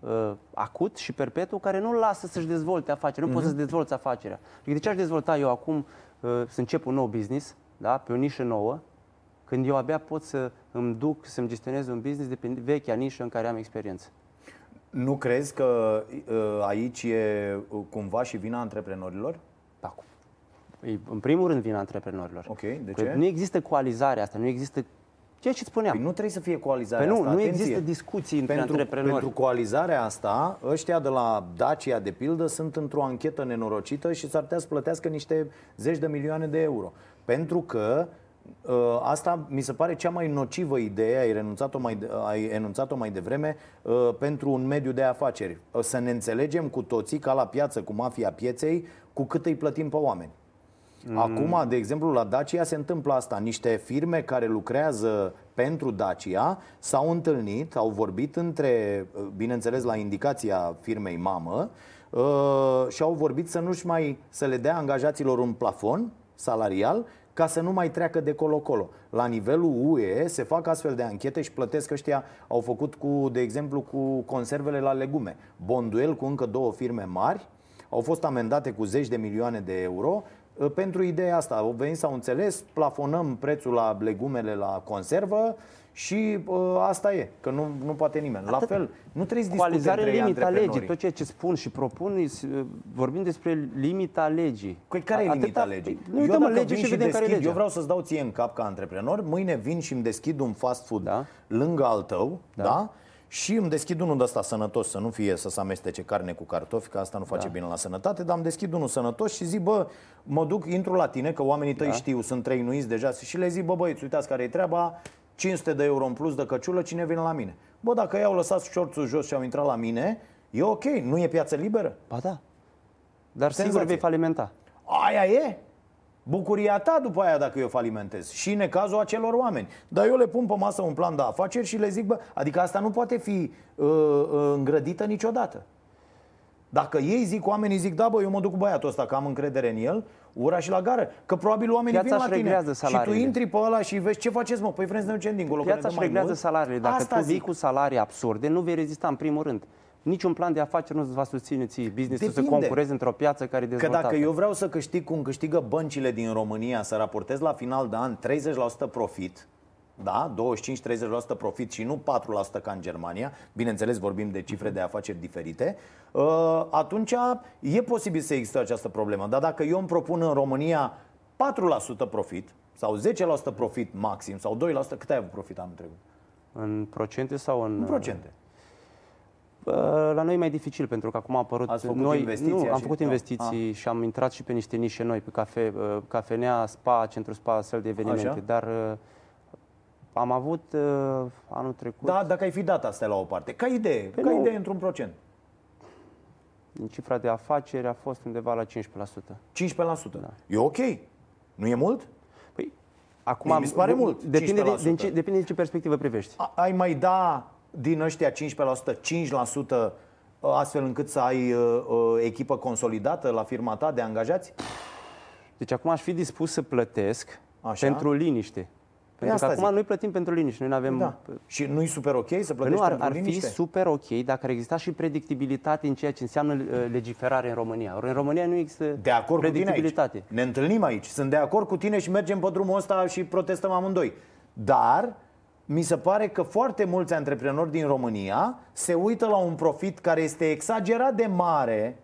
Speaker 2: uh, acut și perpetu care nu-l lasă să-și dezvolte afacerea. Nu poți să-ți dezvolți afacerea. Adică de ce aș dezvolta eu acum uh, să încep un nou business, da, pe o nișă nouă, când eu abia pot să îmi duc, să-mi gestionez un business de pe vechea nișă în care am experiență.
Speaker 1: Nu crezi că uh, aici e uh, cumva și vina antreprenorilor?
Speaker 2: Da, cu- e, în primul rând vina antreprenorilor.
Speaker 1: Ok, de
Speaker 2: Că
Speaker 1: ce?
Speaker 2: Nu există coalizarea asta, nu există ceea ce spuneam.
Speaker 1: Păi nu trebuie să fie coalizarea
Speaker 2: Păi nu,
Speaker 1: asta.
Speaker 2: nu
Speaker 1: atenție.
Speaker 2: există discuții între
Speaker 1: pentru,
Speaker 2: antreprenori.
Speaker 1: Pentru coalizarea asta, ăștia de la Dacia, de pildă, sunt într-o anchetă nenorocită și s-ar putea să plătească niște zeci de milioane de euro. Pentru că uh, asta mi se pare cea mai nocivă idee, ai, renunțat-o mai, de- ai enunțat-o mai devreme, uh, pentru un mediu de afaceri. Uh, Să ne înțelegem cu toții, ca la piață, cu mafia pieței, cu cât îi plătim pe oameni. Acum, de exemplu, la Dacia se întâmplă asta. Niște firme care lucrează pentru Dacia s-au întâlnit, au vorbit între, bineînțeles, la indicația firmei mamă, uh, și au vorbit să nu-și mai, să le dea angajaților un plafon salarial ca să nu mai treacă de colo-colo. La nivelul UE se fac astfel de anchete și plătesc ăștia, au făcut cu, de exemplu, cu conservele la legume. Bonduel cu încă două firme mari, au fost amendate cu zeci de milioane de euro uh, pentru ideea asta. Au venit, s-au înțeles, plafonăm prețul la legumele la conservă și uh, asta e, că nu, nu poate nimeni. La
Speaker 2: Atât.
Speaker 1: fel, nu trebuie să discute
Speaker 2: Coalizare
Speaker 1: între
Speaker 2: în
Speaker 1: ei
Speaker 2: limita
Speaker 1: antreprenorii.
Speaker 2: legii. Tot ceea ce spun și propun, is- vorbim despre limita legii.
Speaker 1: Păi care e
Speaker 2: Atâta-
Speaker 1: limita legii?
Speaker 2: Nu uităm în
Speaker 1: dacă
Speaker 2: lege
Speaker 1: vin
Speaker 2: și vedem care e
Speaker 1: deschid,
Speaker 2: legea.
Speaker 1: Eu vreau să-ți dau ție în cap ca antreprenor, mâine vin și îmi deschid un fast food
Speaker 2: Da.
Speaker 1: lângă al tău, da.
Speaker 2: Da.
Speaker 1: Și îmi deschid unul de ăsta sănătos, să nu fie să se amestece carne cu cartofi, că asta nu face
Speaker 2: Da.
Speaker 1: bine la sănătate, dar îmi deschid unul sănătos și zic, bă, mă duc, intru la tine, că oamenii tăi
Speaker 2: Da.
Speaker 1: știu, sunt trăinuiți deja și le zic, bă, băieți, uitați care e treaba, 500 de euro în plus de căciulă, cine vine la mine? Bă, dacă ei au lăsat șorțul jos și au intrat la mine, e ok, nu e piață liberă?
Speaker 2: Ba da. Dar sigur
Speaker 1: Senzație.
Speaker 2: vei falimenta.
Speaker 1: Aia e? Bucuria ta după aia dacă eu falimentez și necazul acelor oameni. Dar eu le pun pe masă un plan de afaceri și le zic, bă, adică asta nu poate fi uh, uh, îngrădită niciodată. Dacă ei zic, oamenii zic, da bă, eu mă duc cu băiatul ăsta, că am încredere în el, ura și la gară. Că probabil oamenii
Speaker 2: Piața
Speaker 1: vin la
Speaker 2: își
Speaker 1: tine
Speaker 2: reglează
Speaker 1: și tu
Speaker 2: salariile.
Speaker 1: intri pe ăla și vezi ce faceți, mă, păi vrem să ne ducem dincolo. că ne
Speaker 2: Piața
Speaker 1: dă
Speaker 2: își
Speaker 1: mai
Speaker 2: reglează
Speaker 1: mult.
Speaker 2: salariile. Dacă
Speaker 1: Asta
Speaker 2: tu vii
Speaker 1: zic.
Speaker 2: cu salarii absurde, nu vei rezista în primul rând. Niciun plan de afaceri nu îți va susține ție business-ul să
Speaker 1: Depinde.
Speaker 2: concurezi într-o piață care e
Speaker 1: Că
Speaker 2: dezvoltată.
Speaker 1: dacă eu vreau să câștig cum câștigă băncile din România, să raportez la final de an 30% profit, da, 25-30% profit și nu 4% ca în Germania, bineînțeles vorbim de cifre de afaceri diferite, uh, atunci e posibil să existe această problemă. Dar dacă eu îmi propun în România 4% profit sau 10% profit maxim sau 2%, cât ai avut profit anul trecut?
Speaker 2: În procente sau în...
Speaker 1: În procente.
Speaker 2: Bă, La noi e mai dificil pentru că acum a apărut
Speaker 1: Ați făcut
Speaker 2: noi,
Speaker 1: investiții
Speaker 2: nu, am
Speaker 1: și-
Speaker 2: făcut
Speaker 1: da.
Speaker 2: investiții și am intrat și pe niște nișe noi, pe cafe, uh, cafenea, spa, centru spa, astfel de evenimente,
Speaker 1: Așa.
Speaker 2: dar uh, am avut uh, anul trecut
Speaker 1: Da, dacă ai fi dat astea la o parte, ca idee,
Speaker 2: Păi
Speaker 1: ca
Speaker 2: nu.
Speaker 1: idee într-un procent.
Speaker 2: din cifra de afaceri a fost undeva la 15%.
Speaker 1: 15%. E ok. Nu e mult?
Speaker 2: Păi, acum
Speaker 1: Mie mi se pare mult,
Speaker 2: Depinde de,
Speaker 1: 15%.
Speaker 2: din ce, depinde de ce perspectivă privești.
Speaker 1: A- ai mai da din ăștia 15%, 5% astfel încât să ai uh, uh, echipă consolidată la firma ta de angajați?
Speaker 2: Deci acum aș fi dispus să plătesc
Speaker 1: Așa.
Speaker 2: pentru liniște. Pentru că
Speaker 1: asta
Speaker 2: acum
Speaker 1: zic.
Speaker 2: noi plătim pentru liniște, noi nu avem...
Speaker 1: Da. Și nu-i super ok să
Speaker 2: Păi
Speaker 1: plătești
Speaker 2: nu, ar,
Speaker 1: pentru
Speaker 2: ar fi
Speaker 1: liniște?
Speaker 2: super ok dacă ar exista și predictibilitate în ceea ce înseamnă uh, legiferare în România. Ori în România nu există
Speaker 1: De acord cu tine aici.
Speaker 2: predictibilitate.
Speaker 1: Ne întâlnim aici. Sunt de acord cu tine și mergem pe drumul ăsta și protestăm amândoi. Dar mi se pare că foarte mulți antreprenori din România se uită la un profit care este exagerat de mare.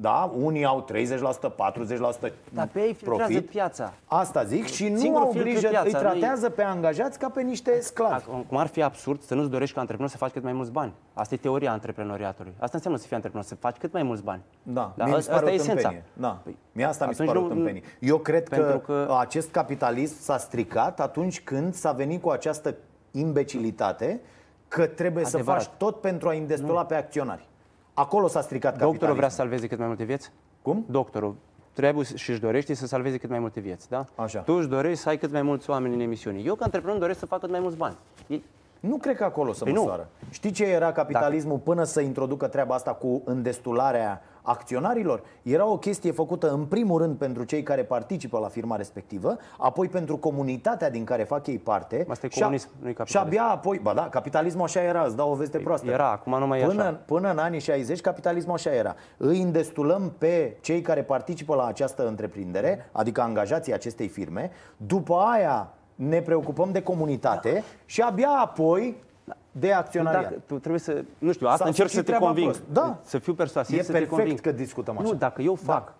Speaker 1: Da, unii au 30%, 40%
Speaker 2: Dar pe ei filtrează
Speaker 1: profit.
Speaker 2: piața.
Speaker 1: Asta zic și nu
Speaker 2: Singurul
Speaker 1: au
Speaker 2: filtru e
Speaker 1: grijă,
Speaker 2: piața,
Speaker 1: îi
Speaker 2: nu-i-
Speaker 1: tratează pe angajați ca pe niște sclavi.
Speaker 2: Ac- Cum ar fi absurd să nu-ți dorești ca antreprenor să faci cât mai mulți bani. Asta e teoria antreprenoriatului. Asta înseamnă să fii antreprenor, să faci cât mai mulți bani.
Speaker 1: Da,
Speaker 2: Dar
Speaker 1: mie mi se
Speaker 2: asta
Speaker 1: pare
Speaker 2: e
Speaker 1: o
Speaker 2: esența.
Speaker 1: tâmpenie. Da.
Speaker 2: Păi,
Speaker 1: Mie asta mi se
Speaker 2: atunci
Speaker 1: pare o
Speaker 2: nu-
Speaker 1: tâmpenie. Eu cred că,
Speaker 2: Pentru că-
Speaker 1: acest capitalism s-a stricat atunci când s-a venit cu această imbecilitate că trebuie
Speaker 2: Adevărat.
Speaker 1: să faci tot pentru a indestula pe acționari. Acolo s-a stricat
Speaker 2: Doctorul vrea
Speaker 1: capitalismul.
Speaker 2: să salveze cât mai multe vieți?
Speaker 1: Cum?
Speaker 2: Doctorul trebuie și își dorește să salveze cât mai multe vieți, da?
Speaker 1: Așa.
Speaker 2: Tu își dorești să ai cât mai mulți oameni în emisiune. Eu, ca antreprenor, doresc să fac cât mai mulți bani. E,
Speaker 1: Nu cred că acolo să
Speaker 2: Păi nu.
Speaker 1: măsoară. Știi ce era capitalismul până să introducă treaba asta cu îndestularea acționarilor? Era o chestie făcută în primul rând pentru cei care participă la firma respectivă, apoi pentru comunitatea din care fac ei parte.
Speaker 2: Asta e
Speaker 1: și a-
Speaker 2: comunism, nu e
Speaker 1: Și
Speaker 2: capitalism.
Speaker 1: abia apoi, ba da, capitalismul așa era, îți dau o veste proastă.
Speaker 2: era, acum nu mai e
Speaker 1: până,
Speaker 2: așa.
Speaker 1: Până în anii 60, capitalismul așa era. Îi îndestulăm pe cei care participă la această întreprindere, adică angajații acestei firme, după aia ne preocupăm de comunitate și abia apoi de acționariat.
Speaker 2: Dacă, tu trebuie să, nu știu, asta
Speaker 1: S-a
Speaker 2: încerc să
Speaker 1: făcut
Speaker 2: te
Speaker 1: treaba
Speaker 2: conving.
Speaker 1: prost. Da.
Speaker 2: Să fiu persuasiv,
Speaker 1: E
Speaker 2: să te
Speaker 1: perfect
Speaker 2: conving.
Speaker 1: că discutăm așa.
Speaker 2: Nu, dacă eu fac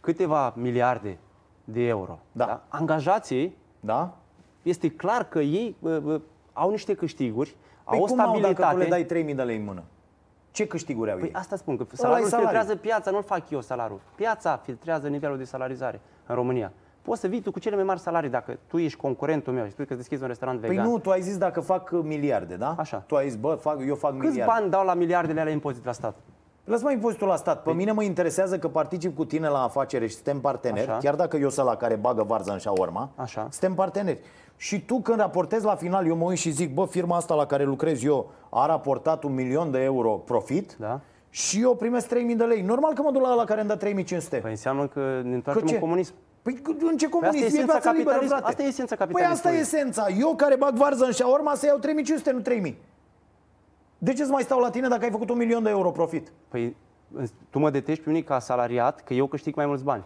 Speaker 2: câteva miliarde de euro,
Speaker 1: Da.
Speaker 2: da. angajații,
Speaker 1: Da?
Speaker 2: este clar că ei uh, uh, au niște câștiguri,
Speaker 1: Păi
Speaker 2: au o
Speaker 1: cum au
Speaker 2: stabilitate.
Speaker 1: dacă tu le dai 3000 de lei în mână? Ce câștiguri au
Speaker 2: Păi
Speaker 1: ei?
Speaker 2: asta spun, că
Speaker 1: Ăla e
Speaker 2: salariul
Speaker 1: salariu.
Speaker 2: filtrează piața, nu-l fac eu salariul. Piața filtrează nivelul de salarizare în România. Poți să vii tu cu cele mai mari salarii dacă tu ești concurentul meu și tu că deschizi un restaurant
Speaker 1: Păi
Speaker 2: vegan.
Speaker 1: nu, tu ai zis dacă fac uh, miliarde, da?
Speaker 2: Așa.
Speaker 1: Tu ai zis, bă, fac, eu fac
Speaker 2: Câți
Speaker 1: miliarde.
Speaker 2: bani dau la miliardele alea impozit la stat?
Speaker 1: Lăs-mă impozitul la stat. Pe mine mă interesează că particip cu tine la afacere și suntem parteneri,
Speaker 2: Așa.
Speaker 1: chiar dacă eu sunt la care bagă varză în șaorma,
Speaker 2: Așa.
Speaker 1: suntem parteneri. Și tu când raportezi la final, eu mă uit și zic, bă, firma asta la care lucrez eu a raportat un milion de euro profit
Speaker 2: Da.
Speaker 1: și eu primesc 3000 de lei. Normal că mă duc la ăla care îmi dă 3500.
Speaker 2: Păi înseamnă că ne întoarcem
Speaker 1: ce?
Speaker 2: în comunism.
Speaker 1: Păi în ce comunism?
Speaker 2: asta e
Speaker 1: e
Speaker 2: esența
Speaker 1: piața liberă,
Speaker 2: capitalism-
Speaker 1: frate.
Speaker 2: asta e esența
Speaker 1: Păi asta e
Speaker 2: capitalismului.
Speaker 1: esența. Eu care bag varză în șaorma să iau 3500, nu 3000. De ce să mai stau la tine dacă ai făcut un milion de euro profit?
Speaker 2: Păi tu mă detești pe unii ca salariat că eu câștig mai mulți bani.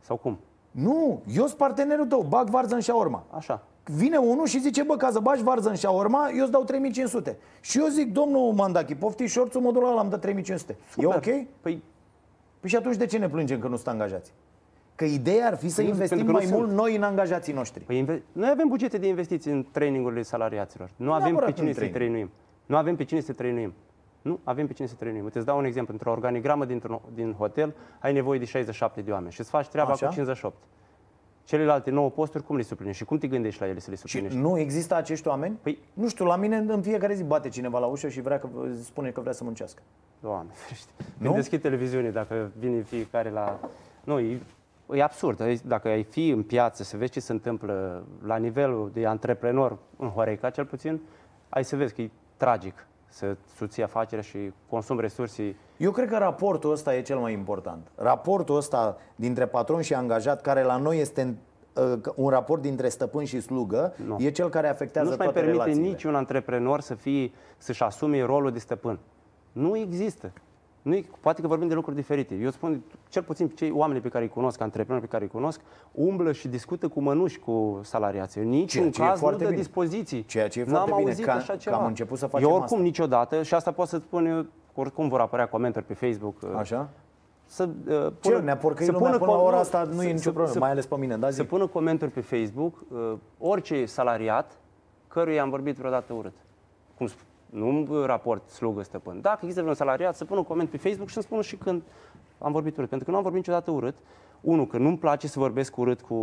Speaker 2: Sau cum?
Speaker 1: Nu, eu sunt partenerul tău, bag varză în șaorma.
Speaker 2: Așa.
Speaker 1: Vine unul și zice, bă, ca să bagi varză în șaorma, eu îți dau 3500. Și eu zic, domnul Mandachi, pofti șorțul, mă duc la ăla, îmi dă 3500. E ok?
Speaker 2: Păi
Speaker 1: Păi și atunci de ce ne plângem că nu sunt angajați? Că ideea ar fi să
Speaker 2: Nu,
Speaker 1: investim
Speaker 2: pentru că
Speaker 1: mai
Speaker 2: nu
Speaker 1: mult noi în angajații noștri.
Speaker 2: Păi inve- noi avem bugete de investiții în trainingurile salariaților. Nu avem
Speaker 1: Neapărat
Speaker 2: pe cine
Speaker 1: în
Speaker 2: să
Speaker 1: training.
Speaker 2: trăinuim. Nu avem pe cine să trăinuim. Nu avem pe cine să trăinuim. Uite, îți dau un exemplu. Într-o organigramă dintr-un, din hotel ai nevoie de 67 de oameni și îți faci treaba
Speaker 1: Așa.
Speaker 2: cu 58. Celelalte 9 posturi, cum le suplinești și cum te gândești la ele să le
Speaker 1: Și
Speaker 2: suplinești?
Speaker 1: nu există acești oameni?
Speaker 2: Păi-
Speaker 1: nu știu, la mine în fiecare zi bate cineva la ușă și vrea că, spune că vrea să muncească.
Speaker 2: Doamne, ferește.
Speaker 1: Nu?
Speaker 2: Când deschid televiziune, dacă vine fiecare la... Nu, e, e absurd. Dacă ai fi în piață să vezi ce se întâmplă la nivelul de antreprenor în Horeca, cel puțin, ai să vezi că e tragic să susții afacerea și consumi resurse.
Speaker 1: Eu cred că raportul ăsta e cel mai important. Raportul ăsta dintre patron și angajat, care la noi este uh, un raport dintre stăpân și slugă,
Speaker 2: Nu.
Speaker 1: e cel care afectează
Speaker 2: Nu-și mai
Speaker 1: toate
Speaker 2: permite
Speaker 1: relațiile.
Speaker 2: niciun antreprenor să fie, să-și asume rolul de stăpân. Nu există. Nu, e- poate că vorbim de lucruri diferite. Eu spun, cel puțin cei oameni pe care îi cunosc, antreprenorii pe care îi cunosc, umblă și discută cu mănuși cu salariații. În niciun
Speaker 1: Ceea ce e
Speaker 2: caz nu
Speaker 1: foarte
Speaker 2: dă
Speaker 1: bine.
Speaker 2: dispoziții.
Speaker 1: Ceea ce e
Speaker 2: N-am
Speaker 1: foarte bine,
Speaker 2: auzit
Speaker 1: că-
Speaker 2: așa
Speaker 1: că
Speaker 2: ceva.
Speaker 1: am început să facem
Speaker 2: Eu oricum
Speaker 1: asta.
Speaker 2: niciodată, și asta pot să spun eu, oricum vor apărea comentarii pe Facebook. uh,
Speaker 1: Așa?
Speaker 2: Să, uh,
Speaker 1: Ce, ne-a porcăit lumea până la
Speaker 2: com-
Speaker 1: ora
Speaker 2: nu,
Speaker 1: asta, nu
Speaker 2: să-
Speaker 1: e nicio
Speaker 2: să-
Speaker 1: problemă,
Speaker 2: să-
Speaker 1: mai ales pe mine, da,
Speaker 2: să
Speaker 1: zi.
Speaker 2: pună comentarii pe Facebook uh, orice salariat căruia am vorbit vreodată urât. Cum sp- nu în raport slugă stăpân. Dacă există vreun salariat, să pună un coment pe Facebook și să spună și când am vorbit urât. Pentru că nu am vorbit niciodată urât. Unul, că nu-mi place să vorbesc urât cu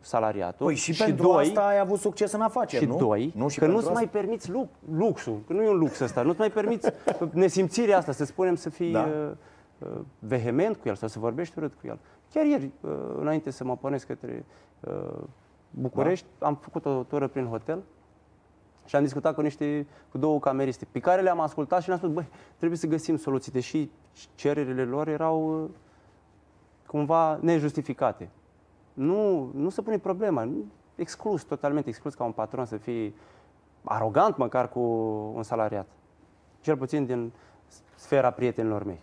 Speaker 2: salariatul.
Speaker 1: Păi și, pentru
Speaker 2: doi,
Speaker 1: asta ai avut succes în afaceri,
Speaker 2: și
Speaker 1: nu?
Speaker 2: doi,
Speaker 1: nu și
Speaker 2: că
Speaker 1: pentru
Speaker 2: nu-ți
Speaker 1: asta?
Speaker 2: mai permiți lux, luxul, că nu e un lux ăsta, nu-ți mai permiți nesimțirea asta, să spunem, să fii
Speaker 1: Da.
Speaker 2: uh, uh, vehement cu el sau să vorbești urât cu el. Chiar ieri, uh, înainte să mă pornesc către uh, București,
Speaker 1: Da.
Speaker 2: am făcut o tură prin hotel și am discutat cu niște, cu două cameriste, pe care le-am ascultat și le-am spus, băi, trebuie să găsim soluții, deși cererile lor erau uh, cumva nejustificate. Nu, nu se pune problema. Nu- Exclus, totalmente exclus ca un patron să fie arogant măcar cu un salariat. Cel puțin din sfera prietenilor mei.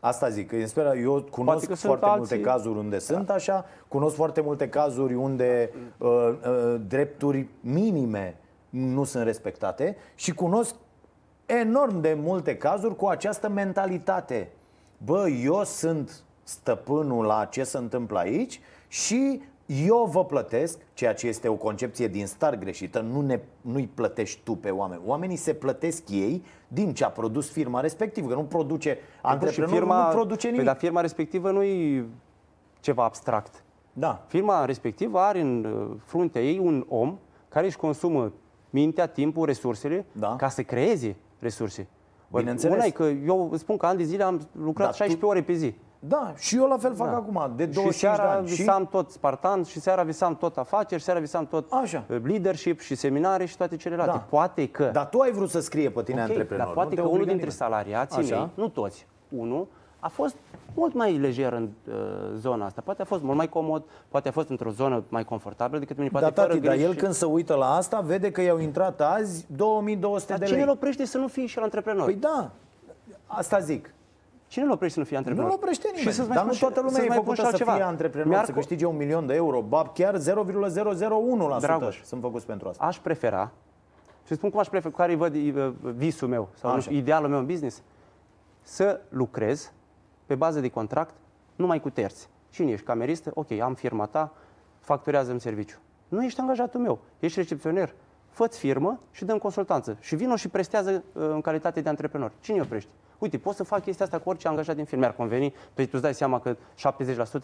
Speaker 1: Asta zic, că sper, eu cunosc
Speaker 2: că sunt
Speaker 1: foarte
Speaker 2: alții-
Speaker 1: multe cazuri unde sunt așa, cunosc foarte multe cazuri unde uh, uh, drepturi minime nu sunt respectate și cunosc enorm de multe cazuri cu această mentalitate. Bă, eu sunt stăpânul la ce se întâmplă aici și eu vă plătesc, ceea ce este o concepție din start greșită, nu ne, nu-i plătești tu pe oameni. Oamenii se plătesc ei din ce a produs firma respectivă, că nu produce antreprenorul, nu produce
Speaker 2: păi,
Speaker 1: nimic.
Speaker 2: dar firma respectivă nu e ceva abstract.
Speaker 1: Da.
Speaker 2: Firma respectivă are în uh, fruntea ei un om care își consumă mintea, timpul, resursele
Speaker 1: Da.
Speaker 2: ca să creeze resurse. Ori
Speaker 1: Bineînțeles.
Speaker 2: Una e că eu îți spun că ani de zile am lucrat
Speaker 1: Dar tu-
Speaker 2: 16 ore pe zi.
Speaker 1: Da, și eu la fel fac
Speaker 2: Da.
Speaker 1: acum, de
Speaker 2: Și
Speaker 1: 25
Speaker 2: seara
Speaker 1: de ani. Și
Speaker 2: visam tot Spartan, și seara visam tot afaceri, și seara visam tot
Speaker 1: Așa.
Speaker 2: uh, leadership și seminarii și toate celelalte.
Speaker 1: Da.
Speaker 2: Poate că...
Speaker 1: Dar tu ai vrut să scrie pe tine
Speaker 2: Ok,
Speaker 1: antreprenor.
Speaker 2: dar poate
Speaker 1: nu te
Speaker 2: că unul
Speaker 1: obligă
Speaker 2: dintre
Speaker 1: nimeni.
Speaker 2: salariații
Speaker 1: Așa.
Speaker 2: mei, nu toți, unul, a fost mult mai lejer în uh, zona asta. Poate a fost mult mai comod, poate a fost într-o zonă mai confortabilă decât mine. Poate
Speaker 1: Da,
Speaker 2: fără
Speaker 1: tati, dar
Speaker 2: griji
Speaker 1: el
Speaker 2: și-
Speaker 1: când se uită la asta, vede că i-au intrat azi 2200
Speaker 2: Dar
Speaker 1: de
Speaker 2: cine
Speaker 1: lei.
Speaker 2: îl oprește să nu fie și el antreprenor?
Speaker 1: Păi da, asta zic.
Speaker 2: Cine îl oprește să nu fie antreprenor?
Speaker 1: Nu-l oprește nimeni.
Speaker 2: Și să-ți mai
Speaker 1: Dar nu
Speaker 2: spun
Speaker 1: toată
Speaker 2: și-
Speaker 1: lumea
Speaker 2: să-ți
Speaker 1: e
Speaker 2: mai spun
Speaker 1: făcută
Speaker 2: și
Speaker 1: să
Speaker 2: altceva.
Speaker 1: fie antreprenor,
Speaker 2: Mi-ar
Speaker 1: să
Speaker 2: co-
Speaker 1: câștige un milion de euro. Ba, chiar 0,001%
Speaker 2: Dragoș.
Speaker 1: sunt făcuți pentru asta.
Speaker 2: Aș prefera, și spun cum aș prefera, care văd uh, visul meu sau nu
Speaker 1: Așa.
Speaker 2: știu, idealul meu în business, să lucrez pe bază de contract numai cu terți. Cine ești? Cameristă? Ok, am firma ta, facturează-mi serviciu. Nu ești angajatul meu, ești recepționer. Fă-ți firmă și dăm consultanță. Și vino și prestează uh, în calitate de antreprenor. Cine îi oprește? Uite, pot să fac chestia asta cu orice angajat din firmă. Mi-ar conveni, păi tu îți dai seama că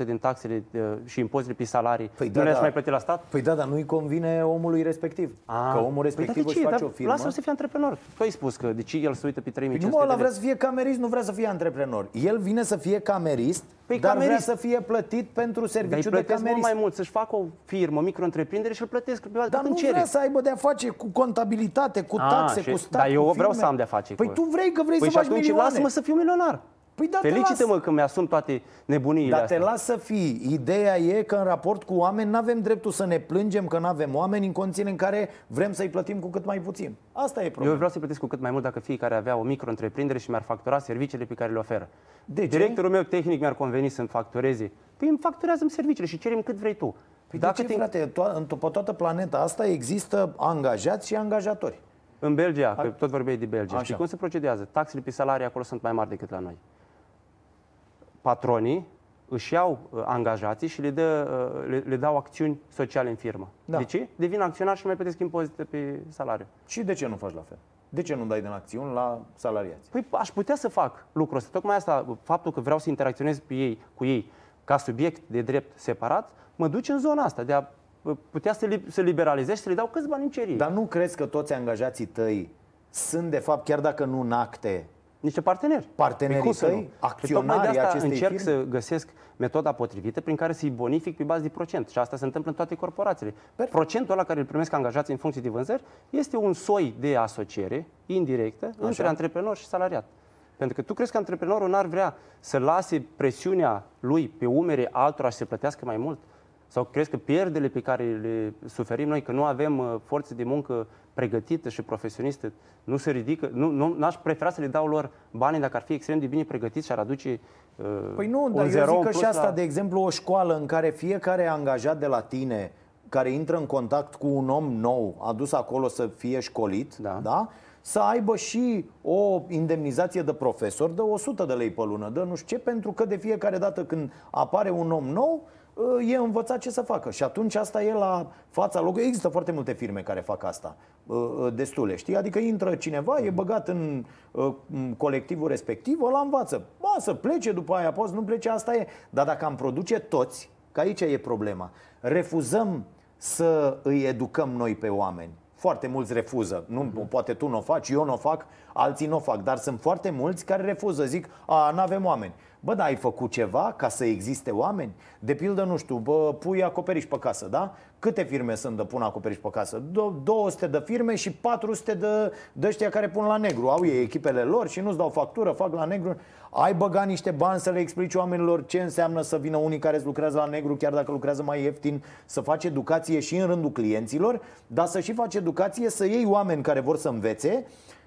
Speaker 2: 70% din taxele uh, și impozitele pe salarii
Speaker 1: Păi
Speaker 2: nu
Speaker 1: da,
Speaker 2: le-ați
Speaker 1: da.
Speaker 2: mai plătit la stat?
Speaker 1: Păi da, dar nu-i convine omului respectiv.
Speaker 2: Ah.
Speaker 1: Că omul respectiv
Speaker 2: păi, dar de
Speaker 1: își
Speaker 2: ce?
Speaker 1: face
Speaker 2: Dar
Speaker 1: o firmă.
Speaker 2: Lasă-l să fie antreprenor. Tu ai spus că de ce el se uită pe 3500
Speaker 1: Păi nu mă, ăla
Speaker 2: de
Speaker 1: vrea
Speaker 2: lei?
Speaker 1: să fie camerist, nu vrea să fie antreprenor. El vine să fie camerist,
Speaker 2: Păi
Speaker 1: dar
Speaker 2: camerist.
Speaker 1: vrea să fie plătit pentru
Speaker 2: Dar îi
Speaker 1: serviciu de
Speaker 2: plătesc mult
Speaker 1: camerist.
Speaker 2: mai mult să-și facă o firmă, o micro-întreprindere și îl plătesc pe
Speaker 1: Dar
Speaker 2: cât
Speaker 1: nu
Speaker 2: îmi cere.
Speaker 1: vrea să aibă de-a face cu contabilitate, cu
Speaker 2: Ah,
Speaker 1: taxe,
Speaker 2: și-
Speaker 1: cu stat,
Speaker 2: dar eu
Speaker 1: cu
Speaker 2: vreau
Speaker 1: firme.
Speaker 2: să am de-a face
Speaker 1: Păi
Speaker 2: cu-
Speaker 1: tu vrei că vrei
Speaker 2: Păi
Speaker 1: să
Speaker 2: și
Speaker 1: faci
Speaker 2: atunci
Speaker 1: milioane.
Speaker 2: Lasă-mă să fiu milionar.
Speaker 1: Păi da, te
Speaker 2: Felicită-mă că mi-asum toate nebuniile
Speaker 1: Dar
Speaker 2: astea.
Speaker 1: te las să fii. Ideea e că în raport cu oameni nu avem dreptul să ne plângem că nu avem oameni în condiții în care vrem să-i plătim cu cât mai puțin. Asta e
Speaker 2: Eu
Speaker 1: problema.
Speaker 2: vreau să-i plătesc cu cât mai mult dacă fiecare avea o micro-întreprindere și mi-ar factura serviciile pe care le oferă.
Speaker 1: De ce?
Speaker 2: Directorul meu tehnic mi-ar conveni să-mi factureze. Păi îmi facturează-mi serviciile și cerem cât vrei tu.
Speaker 1: Păi de ce,
Speaker 2: te-
Speaker 1: frate, to- în to- pe toată planeta asta există angajați și angajatori.
Speaker 2: În Belgia, că tot vorbeai de Belgia,
Speaker 1: Așa.
Speaker 2: știi cum se procedează? Taxele pe salarii acolo sunt mai mari decât la noi. Patronii își iau uh, angajații și le, dă, uh, le, le dau acțiuni sociale în firmă.
Speaker 1: Da.
Speaker 2: De ce? Devin acționar și nu mai plătesc impozite pe salariu.
Speaker 1: Și de ce nu faci la fel? De ce nu dai din acțiuni la salariați?
Speaker 2: Păi aș putea să fac lucrul ăsta. Tocmai asta, faptul că vreau să interacționez pe ei, cu ei ca subiect de drept separat, mă duci în zona asta de a putea să, li, să liberalizezi, să le dau câți bani în cerie.
Speaker 1: Dar nu crezi că toți angajații tăi sunt, de fapt, chiar dacă nu în acte,
Speaker 2: niște parteneri.
Speaker 1: Partenerii
Speaker 2: Păi cum să
Speaker 1: tăi,
Speaker 2: nu? Păi
Speaker 1: acționarii
Speaker 2: tocmai de asta
Speaker 1: acestei
Speaker 2: încerc
Speaker 1: firme?
Speaker 2: să găsesc metoda potrivită prin care să-i bonific pe bază de procent. Și asta se întâmplă în toate corporațiile.
Speaker 1: Perfect.
Speaker 2: Procentul ăla care îl primesc angajații în funcție de vânzări este un soi de asociere indirectă între antreprenor și salariat. Pentru că tu crezi că antreprenorul n-ar vrea să lase presiunea lui pe umere altora și să plătească mai mult? Sau crezi că pierdele pe care le suferim noi, că nu avem uh, forță de muncă pregătită și profesionistă, nu se ridică? Nu, nu, n-aș prefera să le dau lor banii dacă ar fi extrem de bine pregătiți și ar aduce uh,
Speaker 1: Păi nu,
Speaker 2: un
Speaker 1: dar eu
Speaker 2: zero
Speaker 1: zic
Speaker 2: în
Speaker 1: că
Speaker 2: plus
Speaker 1: și asta,
Speaker 2: la...
Speaker 1: de exemplu, o școală în care fiecare angajat de la tine care intră în contact cu un om nou, adus acolo să fie școlit,
Speaker 2: Da.
Speaker 1: da? să aibă și o indemnizație de profesor de 100 de lei pe lună, de nu știu ce, pentru că de fiecare dată când apare un om nou, e învățat ce să facă. Și atunci asta e la fața locului. Există foarte multe firme care fac asta, uh, destule, știi? Adică intră cineva, e băgat în uh, în colectivul respectiv, ăla învață. Ba, să plece după aia, poți, nu plece, asta e. Dar dacă am produce toți, că aici e problema, refuzăm să îi educăm noi pe oameni. Foarte mulți refuză. Nu, poate tu nu o faci, eu nu o fac, alții nu o fac, dar sunt foarte mulți care refuză. Zic, a, nu avem oameni. Bă, dar ai făcut ceva ca să existe oameni? De pildă, nu știu, bă, pui acoperiș pe casă, da? Câte firme sunt de pun acoperiș pe casă? Do- 200 de firme și 400 de, de ăștia care pun la negru. Au ei echipele lor și nu-ți dau factură, fac la negru. Ai băgat niște bani să le explici oamenilor ce înseamnă să vină unii care îți lucrează la negru, chiar dacă lucrează mai ieftin, să faci educație și în rândul clienților, dar să și faci educație să iei oameni care vor să învețe î-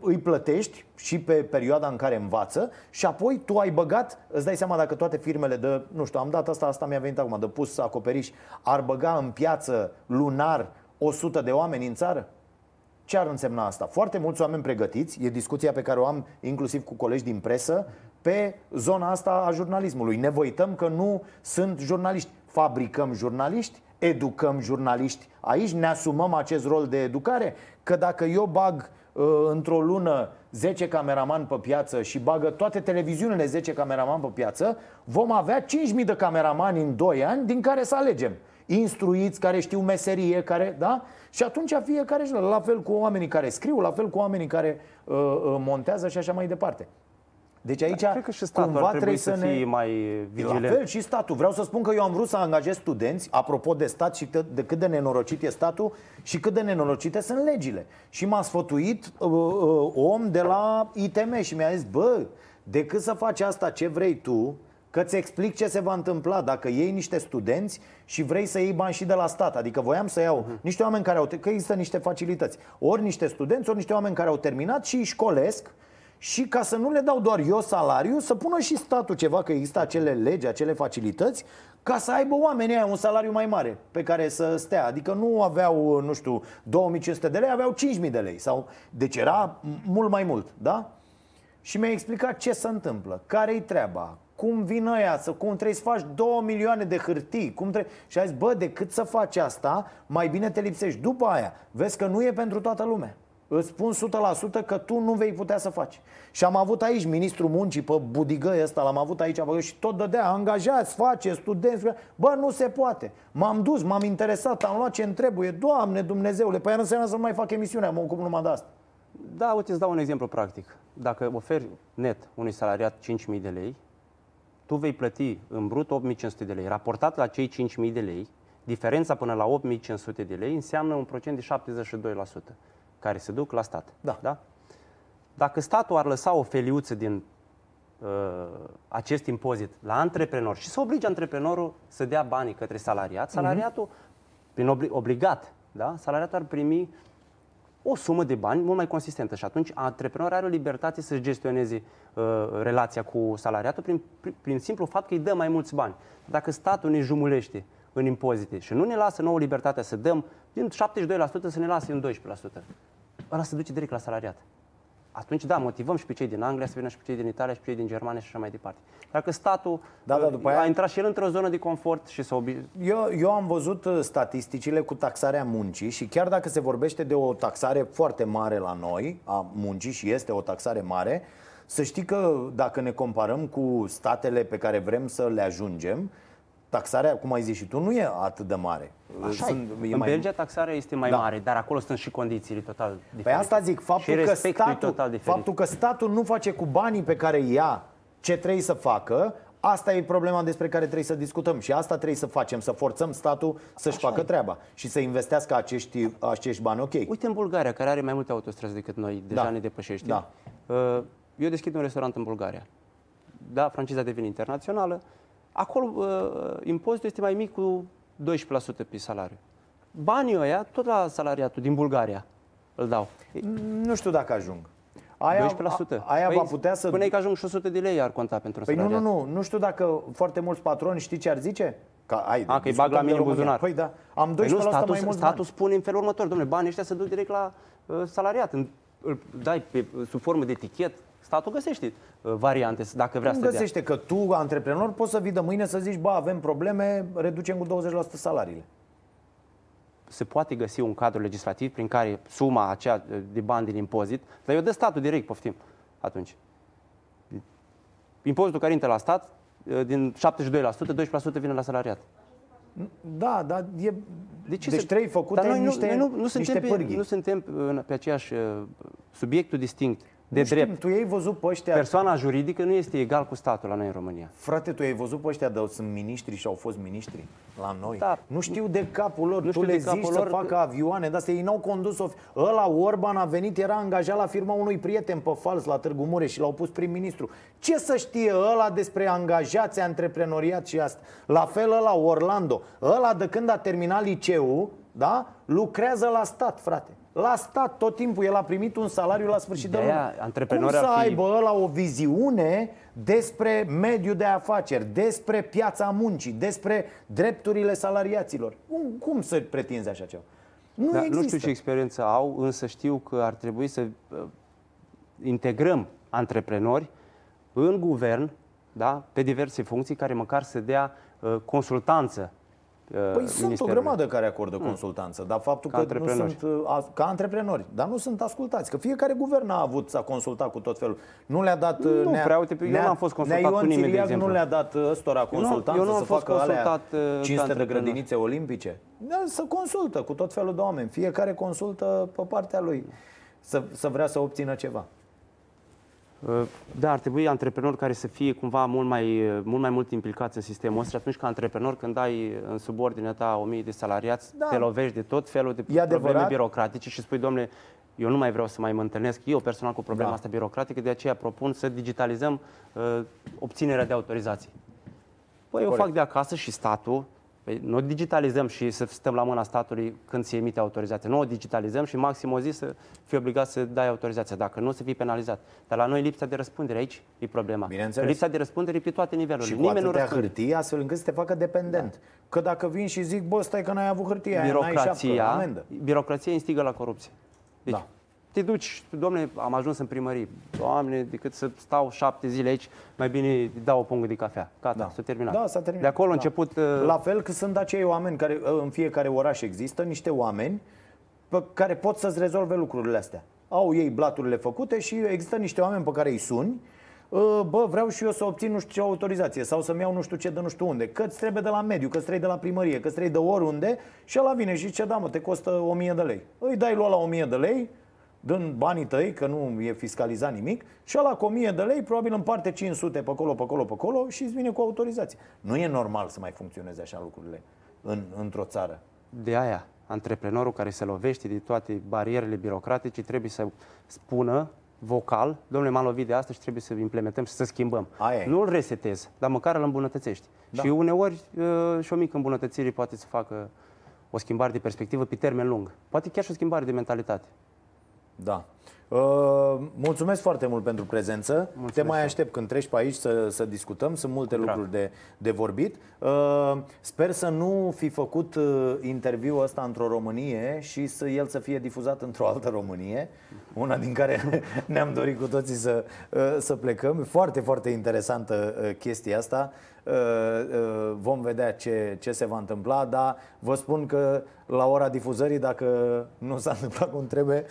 Speaker 1: îi plătești și pe perioada în care învață și apoi tu ai băgat, îți dai seama dacă toate firmele de, nu știu, am dat asta, asta mi-a venit acum, de pus acoperiș, ar băga în piață lunar 100 de oameni în țară? Ce ar însemna asta? Foarte mulți oameni pregătiți, e discuția pe care o am inclusiv cu colegi din presă, pe zona asta a jurnalismului. Ne vă uităm că nu sunt jurnaliști. Fabricăm jurnaliști, educăm jurnaliști. Aici ne asumăm acest rol de educare, că dacă eu bag uh, într-o lună 10 cameraman pe piață și bagă toate televiziunile 10 cameraman pe piață, vom avea 5.000 de cameramani în 2 ani din care să alegem instruiți, care știu meserie, care, da? Și atunci fiecare, își- la fel cu oamenii care scriu, la fel cu oamenii care uh, uh, montează și așa mai departe. Deci aici
Speaker 2: Cred că și statul
Speaker 1: cumva
Speaker 2: ar trebui
Speaker 1: trebuie
Speaker 2: să
Speaker 1: să
Speaker 2: fie
Speaker 1: ne...
Speaker 2: mai
Speaker 1: La
Speaker 2: vigilent.
Speaker 1: fel și statul. Vreau să spun că eu am vrut să angajez studenți, apropo de stat și cât- de cât de nenorocit e statul și cât de nenorocite sunt legile. Și m-a sfătuit uh, uh, om de la ITM și mi-a zis, bă, decât să faci asta ce vrei tu, că ți explic ce se va întâmpla dacă iei niște studenți și vrei să iei bani și de la stat. Adică voiam să iau
Speaker 2: Mhm.
Speaker 1: niște oameni care au, că există niște facilități. Ori niște studenți, ori niște oameni care au terminat și își școlesc și ca să nu le dau doar eu salariu, să pună și statul ceva, că există acele legi, acele facilități, ca să aibă oamenii aia un salariu mai mare pe care să stea. Adică nu aveau, nu știu, 2500 de lei, aveau 5000 de lei. Sau, deci era m- mult mai mult, da? Și mi-a explicat ce se întâmplă, care-i treaba, cum vin ăia, să, cum trebuie să faci 2 milioane de hârtii, cum trebuie... Și a zis, bă, decât să faci asta, mai bine te lipsești. După aia, vezi că nu e pentru toată lumea. Îți spun 100% că tu nu vei putea să faci. Și am avut aici ministrul muncii pe budigă ăsta, l-am avut aici bă, și tot dădea, angajați, face, studenți. Bă, nu se poate. M-am dus, m-am interesat, am luat ce îmi trebuie. Doamne Dumnezeule, păi aia înseamnă să nu mai fac emisiunea, mă ocup numai de asta.
Speaker 2: Da, uite, îți dau un exemplu practic. Dacă oferi net unui salariat 5.000 de lei, tu vei plăti în brut 8.500 de lei. Raportat la cei 5.000 de lei, diferența până la 8.500 de lei înseamnă un procent de 72% care se duc la stat.
Speaker 1: Da.
Speaker 2: da? Dacă statul ar lăsa o feliuță din uh, acest impozit la antreprenor și să oblige antreprenorul să dea banii către salariat, salariatul, prin obli- obligat, da? salariatul ar primi o sumă de bani mult mai consistentă și atunci antreprenorul are o libertate să gestioneze uh, relația cu salariatul prin, prin, prin simplu fapt că îi dă mai mulți bani. Dacă statul ne jumulește în impozite și nu ne lasă nouă libertatea să dăm din 72% să ne lase în 12%, ăla se duce direct la salariat. Atunci, da, motivăm și pe cei din Anglia să vină și pe cei din Italia și pe cei din Germania și așa mai departe. Dacă statul
Speaker 1: Da, da,
Speaker 2: uh,
Speaker 1: după
Speaker 2: a
Speaker 1: aia-
Speaker 2: intrat și el într-o zonă de confort și să obi...
Speaker 1: Eu, eu am văzut uh, statisticile cu taxarea muncii și chiar dacă se vorbește de o taxare foarte mare la noi, a muncii și este o taxare mare, să știi că dacă ne comparăm cu statele pe care vrem să le ajungem, taxarea, cum ai zis și tu, nu e atât de mare.
Speaker 2: Așa Sunt, e. În mai... Belgia taxarea este mai da. mare, dar acolo sunt și condițiile total diferite.
Speaker 1: Păi asta zic, faptul, că statul, total diferit. faptul că statul nu face cu banii pe care ia ce trebuie să facă, Asta e problema despre care trebuie să discutăm și asta trebuie să facem, să forțăm statul să-și Așa facă e. treaba și să investească acești, acești bani ok.
Speaker 2: Uite în Bulgaria, care are mai multe autostrăzi decât noi, deja da. ne depășește. Da. Uh, eu deschid un restaurant în Bulgaria. Da, franciza devine internațională. Acolo uh, impozitul este mai mic cu 12% pe salariu. Banii ăia, tot la salariatul din Bulgaria, îl dau.
Speaker 1: Nu știu dacă ajung. Aia, 12%. Aia păi va putea să...
Speaker 2: Până că ajung și 100 de lei ar conta pentru
Speaker 1: Păi nu, nu, nu. Nu știu dacă foarte mulți patroni știi ce ar zice?
Speaker 2: Că ai, A, că îi bag la mine buzunar.
Speaker 1: Păi da, am 12% păi nu, statul, mai mult
Speaker 2: Statul spune în felul următor, domnule, banii ăștia se duc direct la uh, salariat. Îl dai pe, sub formă de etichet, statul găsește uh, variante dacă vrea
Speaker 1: nu
Speaker 2: să
Speaker 1: găsește
Speaker 2: dea.
Speaker 1: că tu, antreprenor, poți să vii de mâine să zici, bă, avem probleme, reducem cu 20% salariile
Speaker 2: se poate găsi un cadru legislativ prin care suma aceea de bani din impozit, dar eu dă statul direct, poftim, atunci. Impozitul care intră la stat, din 72%, 12% vine la salariat.
Speaker 1: Da, dar e... De ce deci se... trei făcute dar noi nu, niște, noi nu, nu, suntem
Speaker 2: pe, nu suntem pe aceeași subiectul distinct de nu drept.
Speaker 1: Știm, tu ai văzut pe ăștia...
Speaker 2: Persoana juridică nu este egal cu statul la noi în România.
Speaker 1: Frate, tu ai văzut pe ăștia de sunt miniștri și au fost miniștri la noi. Da. Nu știu de capul lor. Nu tu le zici să facă că... avioane, dar ei n-au condus o... Ăla Orban a venit, era angajat la firma unui prieten pe fals la Târgu Mureș și l-au pus prim-ministru. Ce să știe ăla despre angajați, antreprenoriat și asta? La fel ăla Orlando. Ăla de când a terminat liceul, da? Lucrează la stat, frate. La stat tot timpul el a primit un salariu la sfârșit de, de lună. Cum să fi... aibă la o viziune despre mediul de afaceri, despre piața muncii, despre drepturile salariaților? Cum, cum să pretinzi așa ceva?
Speaker 2: Nu, da, există. nu știu ce experiență au, însă știu că ar trebui să uh, integrăm antreprenori în guvern, da, pe diverse funcții, care măcar să dea uh, consultanță
Speaker 1: Păi sunt o grămadă care acordă hmm. consultanță, dar faptul ca că nu sunt uh, ca antreprenori, dar nu sunt ascultați, că fiecare guvern a avut să consulta cu tot felul. Nu le-a dat
Speaker 2: Nu uh, nea, prea, uite, eu nu am fost consultat cu nimeni, de exemplu.
Speaker 1: nu le-a dat uh, ăstora consultanță eu nu, eu nu să facă alea 500 de grădinițe olimpice. Da, să consultă cu tot felul de oameni. Fiecare consultă pe partea lui să, să vrea să obțină ceva.
Speaker 2: Uh, da, ar trebui antreprenori care să fie cumva mult mai, uh, mult mai mult implicați în sistemul ăsta și atunci ca antreprenor când ai în subordinea ta 1000 de salariați, da. te lovești de tot felul de e probleme adevărat. birocratice și spui, domnule, eu nu mai vreau să mai mă întâlnesc eu personal cu problema da. asta birocratică, de aceea propun să digitalizăm uh, obținerea de autorizații. Păi eu fac de acasă și statul Păi nu digitalizăm și să stăm la mâna statului când se emite autorizația. Nu o digitalizăm și maxim o zi să fii obligat să dai autorizația. Dacă nu, să fii penalizat. Dar la noi lipsa de răspundere aici e problema. Lipsa de răspundere e pe toate nivelurile.
Speaker 1: Și cu Nimeni atâtea hârtie astfel încât să te facă dependent. Da. Că dacă vin și zic, bă, stai că n-ai avut hârtie,
Speaker 2: birocrația,
Speaker 1: aia, n-ai
Speaker 2: birocrația instigă la corupție. Deci, da te duci, domne, am ajuns în primărie. Doamne, decât să stau șapte zile aici, mai bine dau o pungă de cafea. Gata, da. s-a terminat.
Speaker 1: Da, s-a terminat.
Speaker 2: De acolo
Speaker 1: da.
Speaker 2: început...
Speaker 1: Uh... La fel că sunt acei oameni care uh, în fiecare oraș există, niște oameni pe care pot să-ți rezolve lucrurile astea. Au ei blaturile făcute și există niște oameni pe care îi suni uh, bă, vreau și eu să obțin nu știu ce autorizație sau să-mi iau nu știu ce de nu știu unde, că îți trebuie de la mediu, că îți trebuie de la primărie, că îți trebuie de oriunde și ăla vine și zice, da mă, te costă 1000 de lei. Îi dai lua la 1000 de lei, dând banii tăi, că nu e fiscalizat nimic, și ăla cu 1000 de lei probabil împarte 500 pe acolo, pe acolo, pe acolo și îți vine cu autorizație. Nu e normal să mai funcționeze așa lucrurile în, într-o țară.
Speaker 2: De aia, antreprenorul care se lovește de toate barierele birocratice trebuie să spună vocal, domnule, m-am lovit de asta și trebuie să implementăm și să schimbăm. Aia Nu îl resetez, dar măcar îl îmbunătățești. Da. Și uneori uh, și o mică îmbunătățire poate să facă o schimbare de perspectivă pe termen lung. Poate chiar și o schimbare de mentalitate.
Speaker 1: Da. Uh, mulțumesc foarte mult pentru prezență. Mulțumesc. Te mai aștept când treci pe aici să, să discutăm. Sunt multe Drag. lucruri de, de vorbit. Uh, sper să nu fi făcut uh, interviul ăsta într-o Românie și să el să fie difuzat într-o altă Românie, una din care ne-am dorit cu toții să, uh, să plecăm. Foarte, foarte interesantă uh, chestia asta. Uh, uh, vom vedea ce, ce se va întâmpla, dar vă spun că la ora difuzării, dacă nu s-a întâmplat cum trebuie,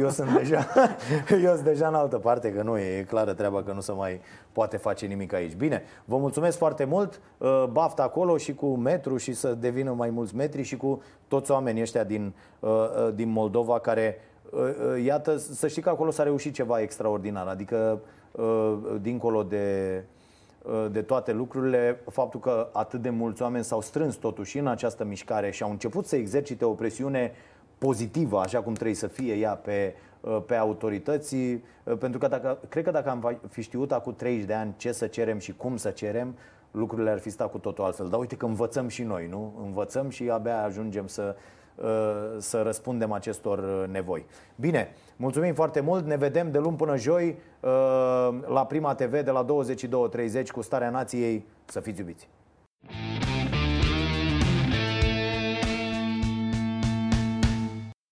Speaker 1: eu sunt deja, eu sunt deja în altă parte, că nu e, e clară treaba că nu se mai poate face nimic aici. Bine, vă mulțumesc foarte mult, uh, baftă acolo și cu metru și să devină mai mulți metri și cu toți oamenii ăștia din, uh, uh, din Moldova care, iată, să știi că acolo s-a reușit ceva extraordinar, adică dincolo de de toate lucrurile, faptul că atât de mulți oameni s-au strâns totuși în această mișcare și au început să exercite o presiune pozitivă, așa cum trebuie să fie ea pe, uh, pe autorități, uh, pentru că dacă, cred că dacă am fi știut acum 30 de ani ce să cerem și cum să cerem, lucrurile ar fi stat cu totul altfel. Dar uite că învățăm și noi, nu? Învățăm și abia ajungem să, uh, să răspundem acestor nevoi. Bine, mulțumim foarte mult, ne vedem de luni până joi la Prima TV de la 22.30 cu Starea Nației. Să fiți iubiți!